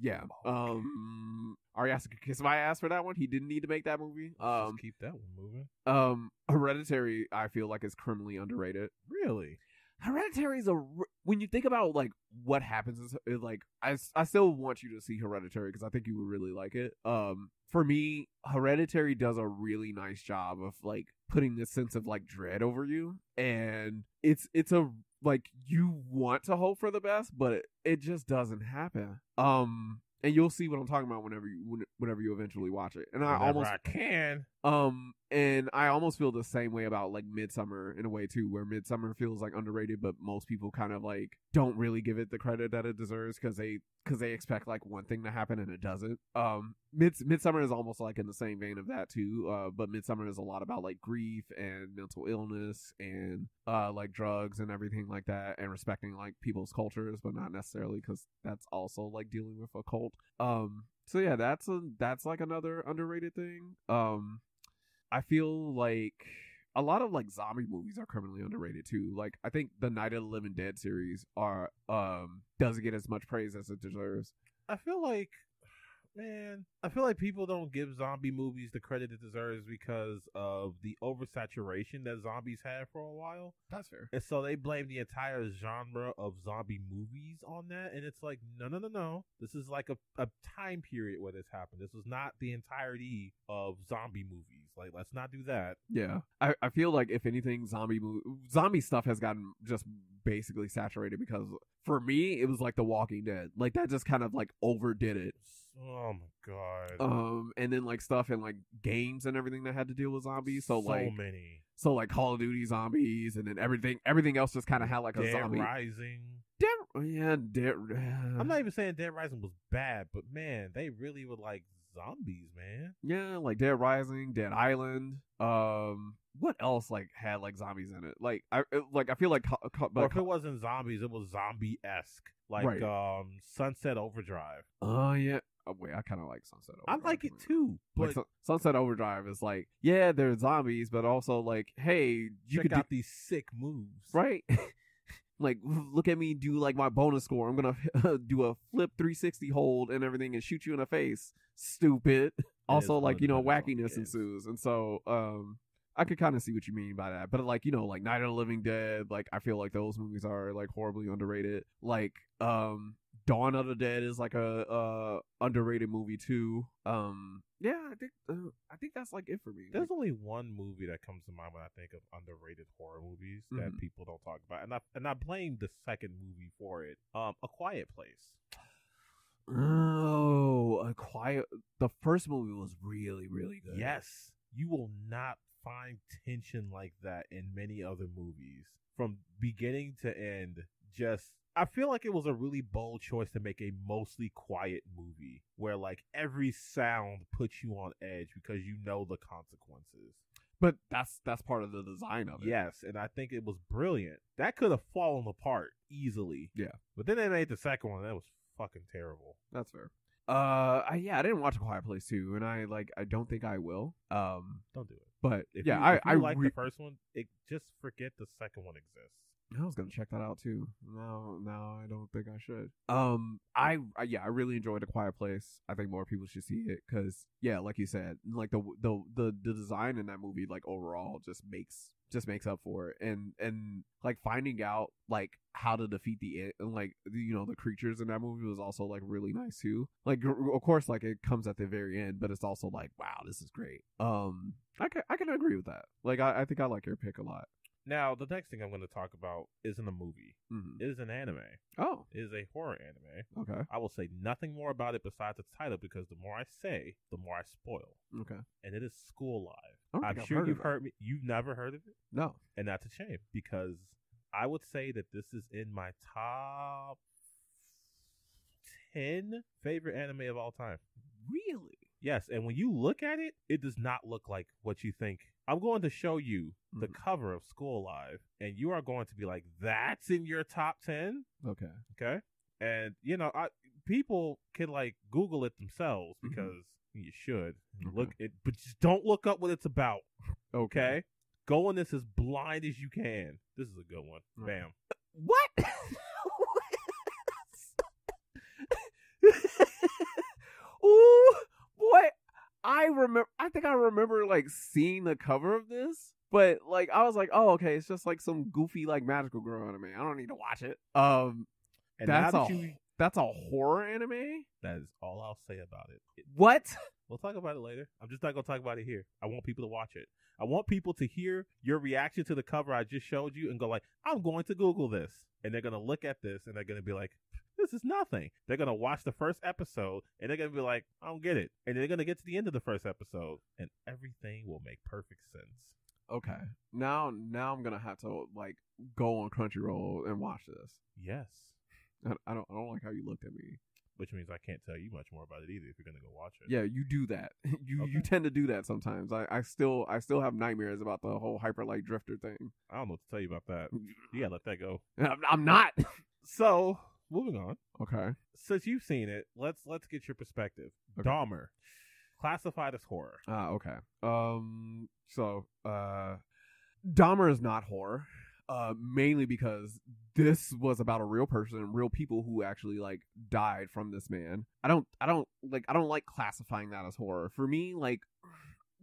Yeah. Um Ari Aster could kiss my ass for that one. He didn't need to make that movie. Um, Um keep that one moving. um Hereditary I feel like is criminally underrated. Really? Hereditary is a when you think about like what happens is like I, I still want you to see Hereditary because I think you would really like it. Um, for me, Hereditary does a really nice job of like putting this sense of like dread over you, and it's it's a like you want to hope for the best, but it, it just doesn't happen. Um, and you'll see what I'm talking about whenever you whenever you eventually watch it. And I Whenever almost I can. Um, and I almost feel the same way about like Midsommar in a way too, where Midsommar feels like underrated, but most people kind of like don't really give it the credit that it deserves because they because they expect like one thing to happen and it doesn't. Um, Mid Midsommar is almost like in the same vein of that too. Uh, but Midsommar is a lot about like grief and mental illness and uh like drugs and everything like that, and respecting like people's cultures, but not necessarily because that's also like dealing with a cult. Um, so yeah, that's a that's like another underrated thing. Um. I feel like a lot of like zombie movies are criminally underrated too. Like I think the Night of the Living Dead series are um doesn't get as much praise as it deserves. I feel like, man, I feel like people don't give zombie movies the credit it deserves because of the oversaturation that zombies had for a while. That's fair. And so they blame the entire genre of zombie movies on that. And it's like, no, no, no, no. This is like a, a time period where this happened. This was not the entirety of zombie movies. Like, let's not do that. Yeah, I, I feel like if anything, zombie zombie stuff has gotten just basically saturated because for me it was like The Walking Dead. Like that just kind of like overdid it. Oh my god. Um, and then like stuff in like games and everything that had to deal with zombies. So, so like many. so like Call of Duty zombies, and then everything everything else just kind of had like a Dead zombie. Rising. Dead, yeah, dead. I'm not even saying Dead Rising was bad, but man, they really were like zombies, man. Yeah, like Dead Rising, Dead Island. Um, what else like had like zombies in it? Like I it- like I feel like co- co- or but if it wasn't zombies, it was zombie esque, like Right. um Sunset Overdrive. oh yeah. Oh, wait, I kind of like Sunset. Overdrive. I like it too, Like but Sun- Sunset Overdrive is like yeah, they're zombies, but also like hey, you check could out do, these sick moves. right. like look at me do like my bonus score. I'm gonna do a flip 360 hold and everything and shoot you in the face. Stupid. Also, like you know, wackiness ensues, and so um, I could kind of see what you mean by that. But like you know, like Night of the Living Dead, like I feel like those movies are like horribly underrated. Like um, Dawn of the Dead is like a uh underrated movie too. Um, yeah, I think uh, I think that's like it for me. There's only one movie that comes to mind when I think of underrated horror movies that Mhm. people don't talk about, and I and I blame the second movie for it. Um, A Quiet Place. oh, a quiet. The first movie was really really good. Yes, you will not find tension like that in many other movies from beginning to end. Just, I feel like it was a really bold choice to make a mostly quiet movie where like every sound puts you on edge because you know the consequences. but that's that's part of the design of it. Yes, and I think it was brilliant. That could have fallen apart easily. Yeah. but then they made the second one. That was fucking terrible. That's fair. Uh, I, yeah, I didn't watch A Quiet Place too, and I like I don't think I will. Um, Don't do it. but If yeah, you, I I like re- the first one, it just forget the second one exists. I was gonna check that out too. No, no, I don't think I should. Um, I, I yeah, I really enjoyed A Quiet Place. I think more people should see it because, yeah, like you said, like the the the the design in that movie, like overall, just makes just makes up for it, and and like finding out like how to defeat the it and like you know the creatures in that movie was also like really nice too. Like of course, like it comes at the very end, but it's also like wow, this is great. Um, I can I can agree with that. Like I, I think I like your pick a lot. Now, the next thing I'm going to talk about isn't a movie. Mhm. It is an anime. Oh, It is a horror anime. okay, I will say nothing more about it besides its title because the more I say, the more I spoil. okay. And it is School Live. I'm sure heard you've heard me. You've never heard of it, No. and that's a shame because I would say that this is in my top ten favorite anime of all time. Really? Yes, and when you look at it, it does not look like what you think. I'm going to show you the Mhm. cover of School Live, and you are going to be like, "That's in your top 10? Okay. Okay, and you know, I people can like Google it themselves Mhm. because you should Okay. look it, but just don't look up what it's about. Okay. Okay, go in this as blind as you can. This is a good one. Okay. Bam. What? Ooh, boy, I remember. I think I remember like seeing the cover of this, but like I was like, oh, okay, it's just like some goofy like magical girl anime. I don't need to watch it. Um, And that's now a you, that's a horror anime. that is all I'll say about it. It- What? We'll talk about it later. I'm just not gonna talk about it here. I want people to watch it. I want people to hear your reaction to the cover I just showed you and go like, I'm going to Google this. And they're gonna look at this and they're gonna be like, this is nothing. They're gonna watch the first episode and they're gonna be like, I don't get it. And they're gonna get to the end of the first episode and everything will make perfect sense. Okay. Now, now I'm gonna have to like go on Crunchyroll and watch this. Yes. I, I don't. I don't like how you looked at me. Which means I can't tell you much more about it either if you're gonna go watch it. Yeah, you do that. You you tend to do that sometimes. I, I still I still have nightmares about the whole hyper light drifter thing. I don't know what to tell you about that. You gotta let that go. I'm, I'm not. So moving on. Okay. Since you've seen it, let's let's get your perspective. Okay. Dahmer, classified as horror. Ah, okay. Um. So, uh, Dahmer is not horror. Uh, mainly because this was about a real person, real people who actually like died from this man. I don't, I don't like, I don't like classifying that as horror. For me, like,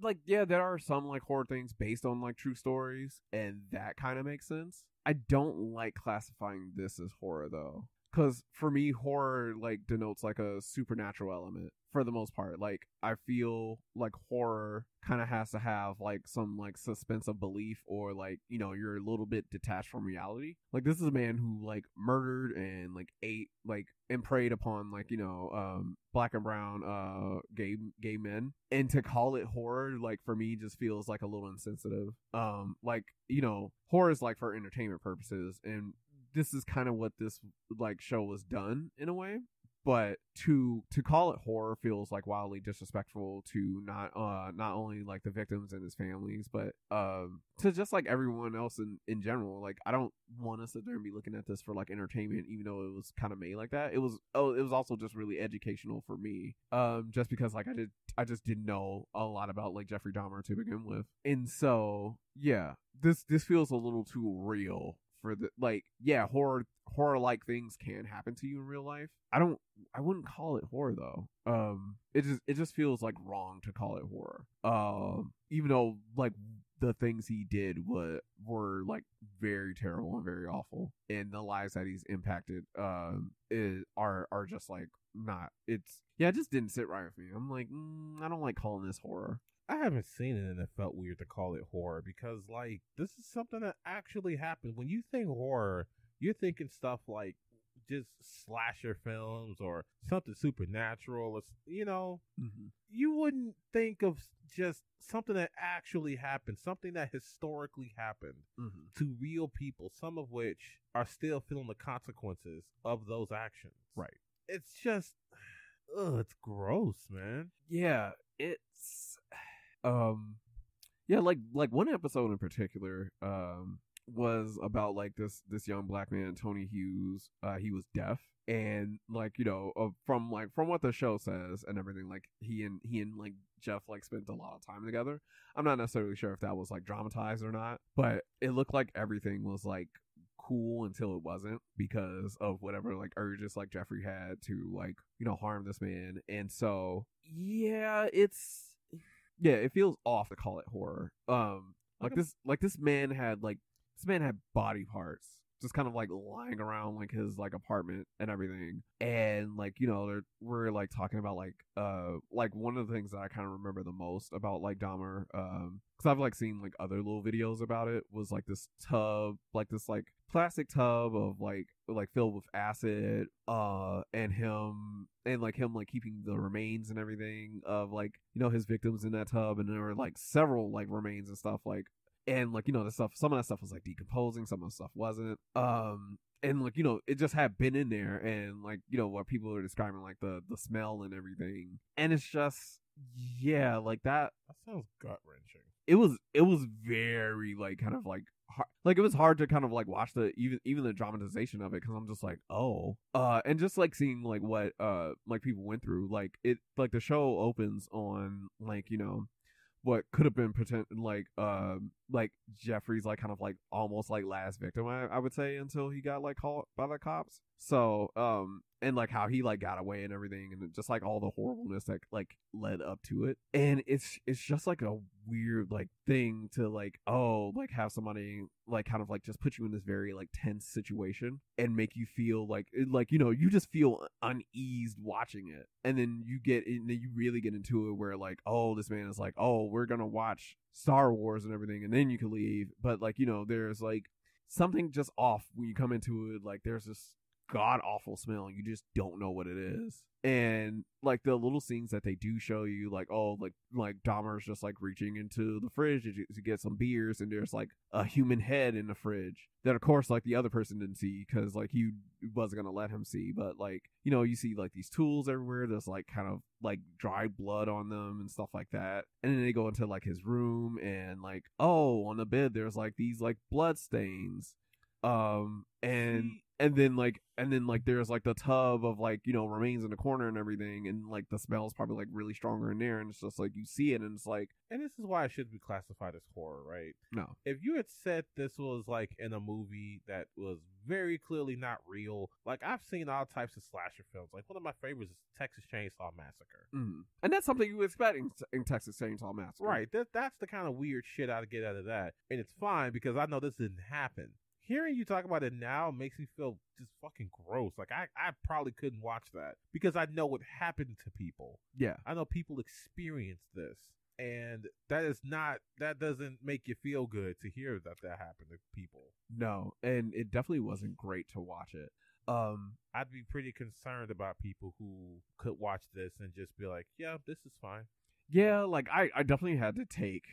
like yeah, there are some like horror things based on like true stories, and that kind of makes sense. I don't like classifying this as horror though. Cause for me, horror like denotes like a supernatural element for the most part. Like I feel like horror kind of has to have like some like suspense of belief or like you know you're a little bit detached from reality. Like this is a man who like murdered and like ate like and preyed upon like you know um black and brown uh gay gay men and to call it horror like for me just feels like a little insensitive. Um like you know horror is like for entertainment purposes and this is kind of what this like show was done in a way but to to call it horror feels like wildly disrespectful to not uh not only like the victims and his families but um to just like everyone else in in general like i don't want to sit there and be looking at this for like entertainment even though it was kind of made like that. It was oh it was also just really educational for me um just because like i did i just didn't know a lot about like jeffrey dahmer to begin with. And so yeah this this feels a little too real for the like yeah horror horror like things can happen to you in real life. I don't i wouldn't call it horror though. Um it just it just feels like wrong to call it horror. Um even though like the things he did were were like very terrible and very awful and the lives that he's impacted um is, are are just like not it's yeah it just didn't sit right with me. I'm like mm, i don't like calling this horror I haven't seen it and it felt weird to call it horror because like this is something that actually happened. When you think horror, you're thinking stuff like just slasher films or something supernatural. It's, you know, mm-hmm. you wouldn't think of just something that actually happened, something that historically happened Mm-hmm. to real people, some of which are still feeling the consequences of those actions. Right. It's just, ugh, it's gross, man. yeah it's um yeah like like one episode in particular um was about like this this young black man tony hughes uh he was deaf and like you know uh, from like from what the show says and everything like he and he and like jeff like spent a lot of time together. I'm not necessarily sure if that was like dramatized or not but it looked like everything was like cool until it wasn't because of whatever like urges like Jeffrey had to like you know harm this man, and so yeah, it's yeah, it feels off to call it horror. Um, like Okay. this like this man had like this man had body parts just kind of like lying around like his like apartment and everything. And like you know we're like talking about like uh like one of the things that i kind of remember the most about like dahmer um because i've like seen like other little videos about it was like this tub like this like plastic tub of like like filled with acid uh and him and like him like keeping the remains and everything of like you know his victims in that tub and there were like several like remains and stuff like and like you know the stuff some of that stuff was like decomposing some of the stuff wasn't um and like you know it just had been in there and like you know what people are describing like the the smell and everything and it's just yeah like that That sounds gut wrenching. it was it was very like kind of like hard, like it was hard to kind of like watch the even even the dramatization of it because I'm just like oh uh and just like seeing like what uh like people went through like it like the show opens on like you know what could have been pretend like um like Jeffrey's like kind of like almost like last victim I, I would say until he got like caught by the cops. So um and like how he like got away and everything and just like all the horribleness that like led up to it. And it's it's just like a weird like thing to like oh like have somebody like kind of like just put you in this very like tense situation and make you feel like like you know you just feel uneased watching it. And then you get and then you really get into it where like oh this man is like oh we're gonna watch Star Wars and everything and then you can leave. But like you know there's like something just off when you come into it. Like there's this god awful smell. You just don't know what it is. And like the little scenes that they do show you like oh like like Dahmer's just like reaching into the fridge to, to get some beers and there's like a human head in the fridge that of course like the other person didn't see because like you wasn't gonna let him see. But like you know you see like these tools everywhere. There's like kind of like dry blood on them and stuff like that. And then they go into like his room and like oh on the bed there's like these like blood stains. Um and See- and then like and then like there's like the tub of like you know remains in the corner and everything and like the smell is probably like really stronger in there and it's just like you see it and it's like And this is why it should be classified as horror, right? no If you had said this was like in a movie that was very clearly not real, like I've seen all types of slasher films. Like one of my favorites is Texas Chainsaw Massacre. mm. and that's something you would expect in, in Texas Chainsaw Massacre Right. That that's the kind of weird shit I'd get out of that. And it's fine because I know this didn't happen. Hearing you talk about it now makes me feel just fucking gross. Like I, I probably couldn't watch that because I know what happened to people. yeah I know people experience this. And that is not that doesn't make you feel good to hear that that happened to people. no and it definitely wasn't great to watch it um I'd be pretty concerned about people who could watch this and just be like, "Yeah, this is fine." yeah like I I definitely had to take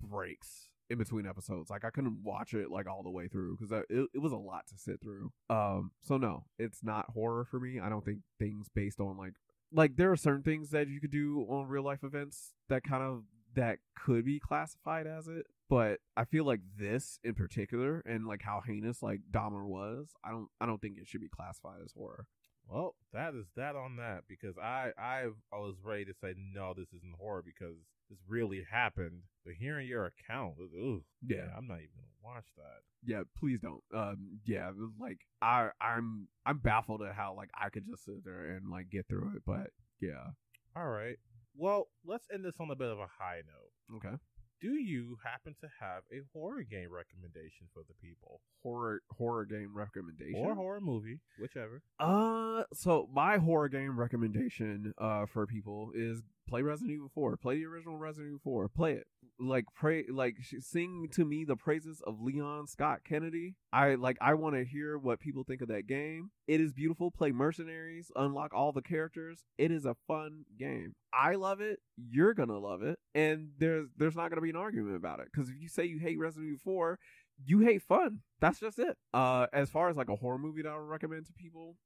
breaks in between episodes. Like I couldn't watch it like all the way through because it, it was a lot to sit through. Um so no it's not horror for me. I don't think things based on like like there are certain things that you could do on real life events that kind of that could be classified as it but i feel like this in particular and like how heinous like dahmer was i don't i don't think it should be classified as horror. Well, that is that on that because I I I was ready to say no, this isn't horror because this really happened. But hearing your account, ooh, Yeah. I'm not even gonna watch that. yeah please don't um yeah like i i'm i'm baffled at how like i could just sit there and like get through it but yeah All right. Well, let's end this on a bit of a high note. okay Do you happen to have a horror game recommendation for the people, horror horror game recommendation or horror movie, whichever? Uh, so my horror game recommendation uh for people is play Resident Evil 4. Play the original Resident Evil 4. Play it. Like pray like sing to me the praises of Leon Scott Kennedy. I like I want to hear what people think of that game. It is beautiful. Play Mercenaries, unlock all the characters. It is a fun game. I love it. You're to love it. And there's there's not to be an argument about it cuz if you say you hate Resident Evil 4, you hate fun. That's just it. Uh, as far as like a horror movie that I would recommend to people,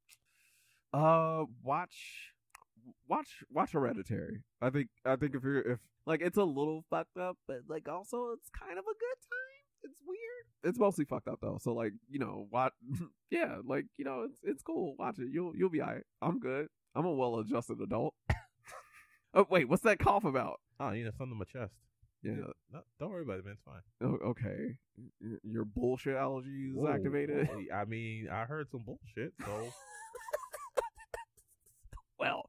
uh, watch, watch, watch Hereditary. I think, I think if you're, if like it's a little fucked up, but like also it's kind of a good time. It's weird. It's mostly fucked up though. So like you know, what? yeah, like you know, it's it's cool. Watch it. You'll you'll be alright. I'm good. I'm a well-adjusted adult. oh wait, what's that cough about? Oh, you know, something in my chest. Yeah. No, don't worry about it, man. It's fine. O- okay. Your bullshit allergies Whoa, activated. I mean, I heard some bullshit, so well,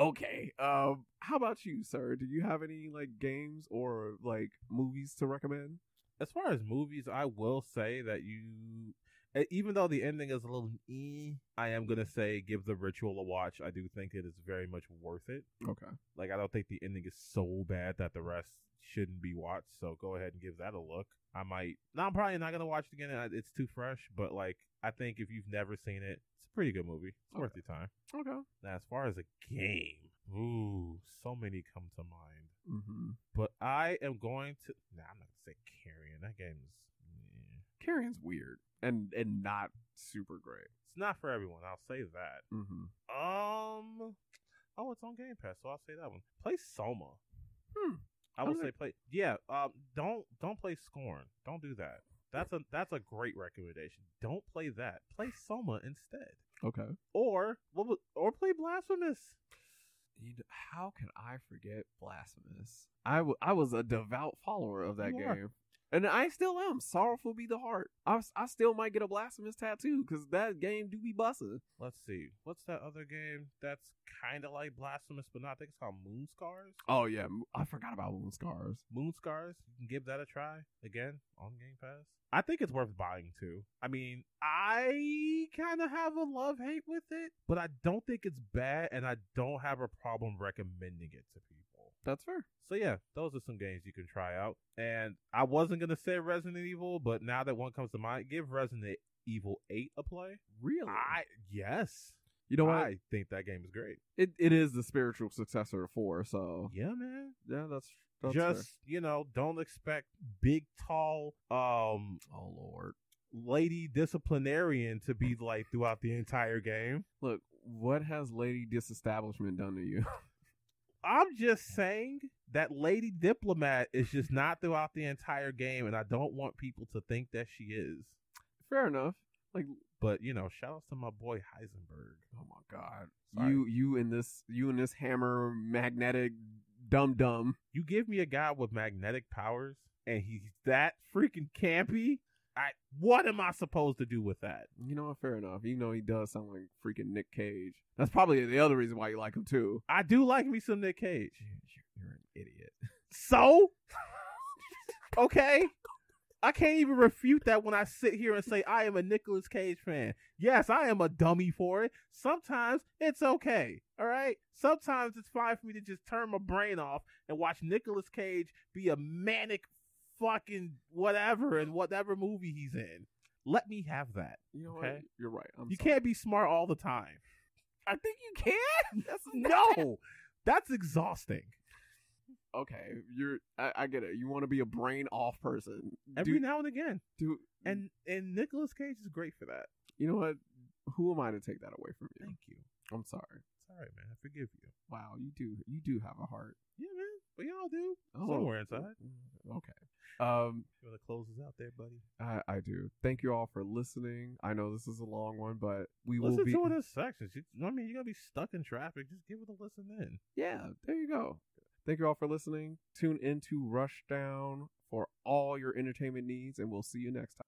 okay. Um, how about you, sir? Do you have any like games or like movies to recommend? as far as movies, I will say that you, e- even though the ending is a little, eh, I am gonna say give the ritual a watch. I do think it is very much worth it. Okay. Like I don't think the ending is so bad that the rest shouldn't be watched. So go ahead and give that a look. I might. No, I'm probably not gonna watch it again. It's too fresh. But like, I think if you've never seen it, a pretty good movie. It's worth your time. Okay. Now, as far as a game, ooh, so many come to mind. Mm-hmm. But I am going to. Nah, I'm not gonna say Carrion. That game's eh. Carrion's weird and and not super great. It's not for everyone. I'll say that. Mm-hmm. Um. Oh, it's on Game Pass, so I'll say that one. Play Soma. Hmm. I would Okay. say play. Yeah. Um. Don't don't play Scorn. Don't do that. That's a that's a great recommendation. Don't play that. Play Soma instead. Okay. Or Or play Blasphemous. You how can I forget Blasphemous? I, w- I was a devout follower of that You are. And I still am. Sorrowful be the heart. I, I still might get a Blasphemous tattoo because that game do be busting. Let's see. What's that other game that's kind of like Blasphemous, but not? I think it's called Moonscars. Oh, yeah. I forgot about Moonscars. Moon Scars. You can give that a try again on Game Pass. I think it's worth buying too. I mean, I kind of have a love hate with it, but I don't think it's bad, and I don't have a problem recommending it to people. That's fair. So yeah, those are some games you can try out. And I wasn't gonna say Resident Evil, but now that one comes to mind, give Resident Evil Eight a play. Really? I yes, you know what? I think that game is great. It, it is the spiritual successor of 4, so. Yeah, man. Yeah, that's, that's Just fair. you know, don't expect big, tall, um, Oh, Lord. lady disciplinarian to be like throughout the entire game. Look, what has Lady Disestablishment done to you? I'm just saying that lady diplomat is just not throughout the entire game, and I don't want people to think that she is. fair enough. Like, But you know, shout outs to my boy Heisenberg. oh my God. Sorry. You, you in this, you in this hammer magnetic dum dum. You give me a guy with magnetic powers, and he's that freaking campy. I what am I supposed to do with that? You know? Fair enough. You know he does sound like freaking Nick Cage. That's probably the other reason why you like him too. I do like me some Nick Cage. You're, you're an idiot. So, okay. I can't even refute that when I sit here and say I am a Nicolas Cage fan. Yes, I am a dummy for it. Sometimes it's okay. All right. Sometimes it's fine for me to just turn my brain off and watch Nicolas Cage be a manic fucking whatever in whatever movie he's in. Let me have that. You know what? Okay. You're right. I'm you sorry. can't be smart all the time. I think you can. That's No, that's exhausting. Okay, you're. I, I get it. You want to be a brain off person. Every do, now and again. do, And and Nicolas Cage is great for that. you know what? Who am I to take that away from you? Thank you. I'm sorry. It's all right, man. I forgive you. Wow, you do. You do have a heart. Yeah, man. But y'all do. Oh, Somewhere inside. Mm, okay. Um, You want to close this out there, buddy? I, I do. Thank you all for listening. I know this is a long one, but we will Listen be. to this section. You- I mean, you're going to be stuck in traffic. Just give it a listen in. Yeah, there you go. Thank you all for listening. Tune into Rushdown for all your entertainment needs, and we'll see you next time.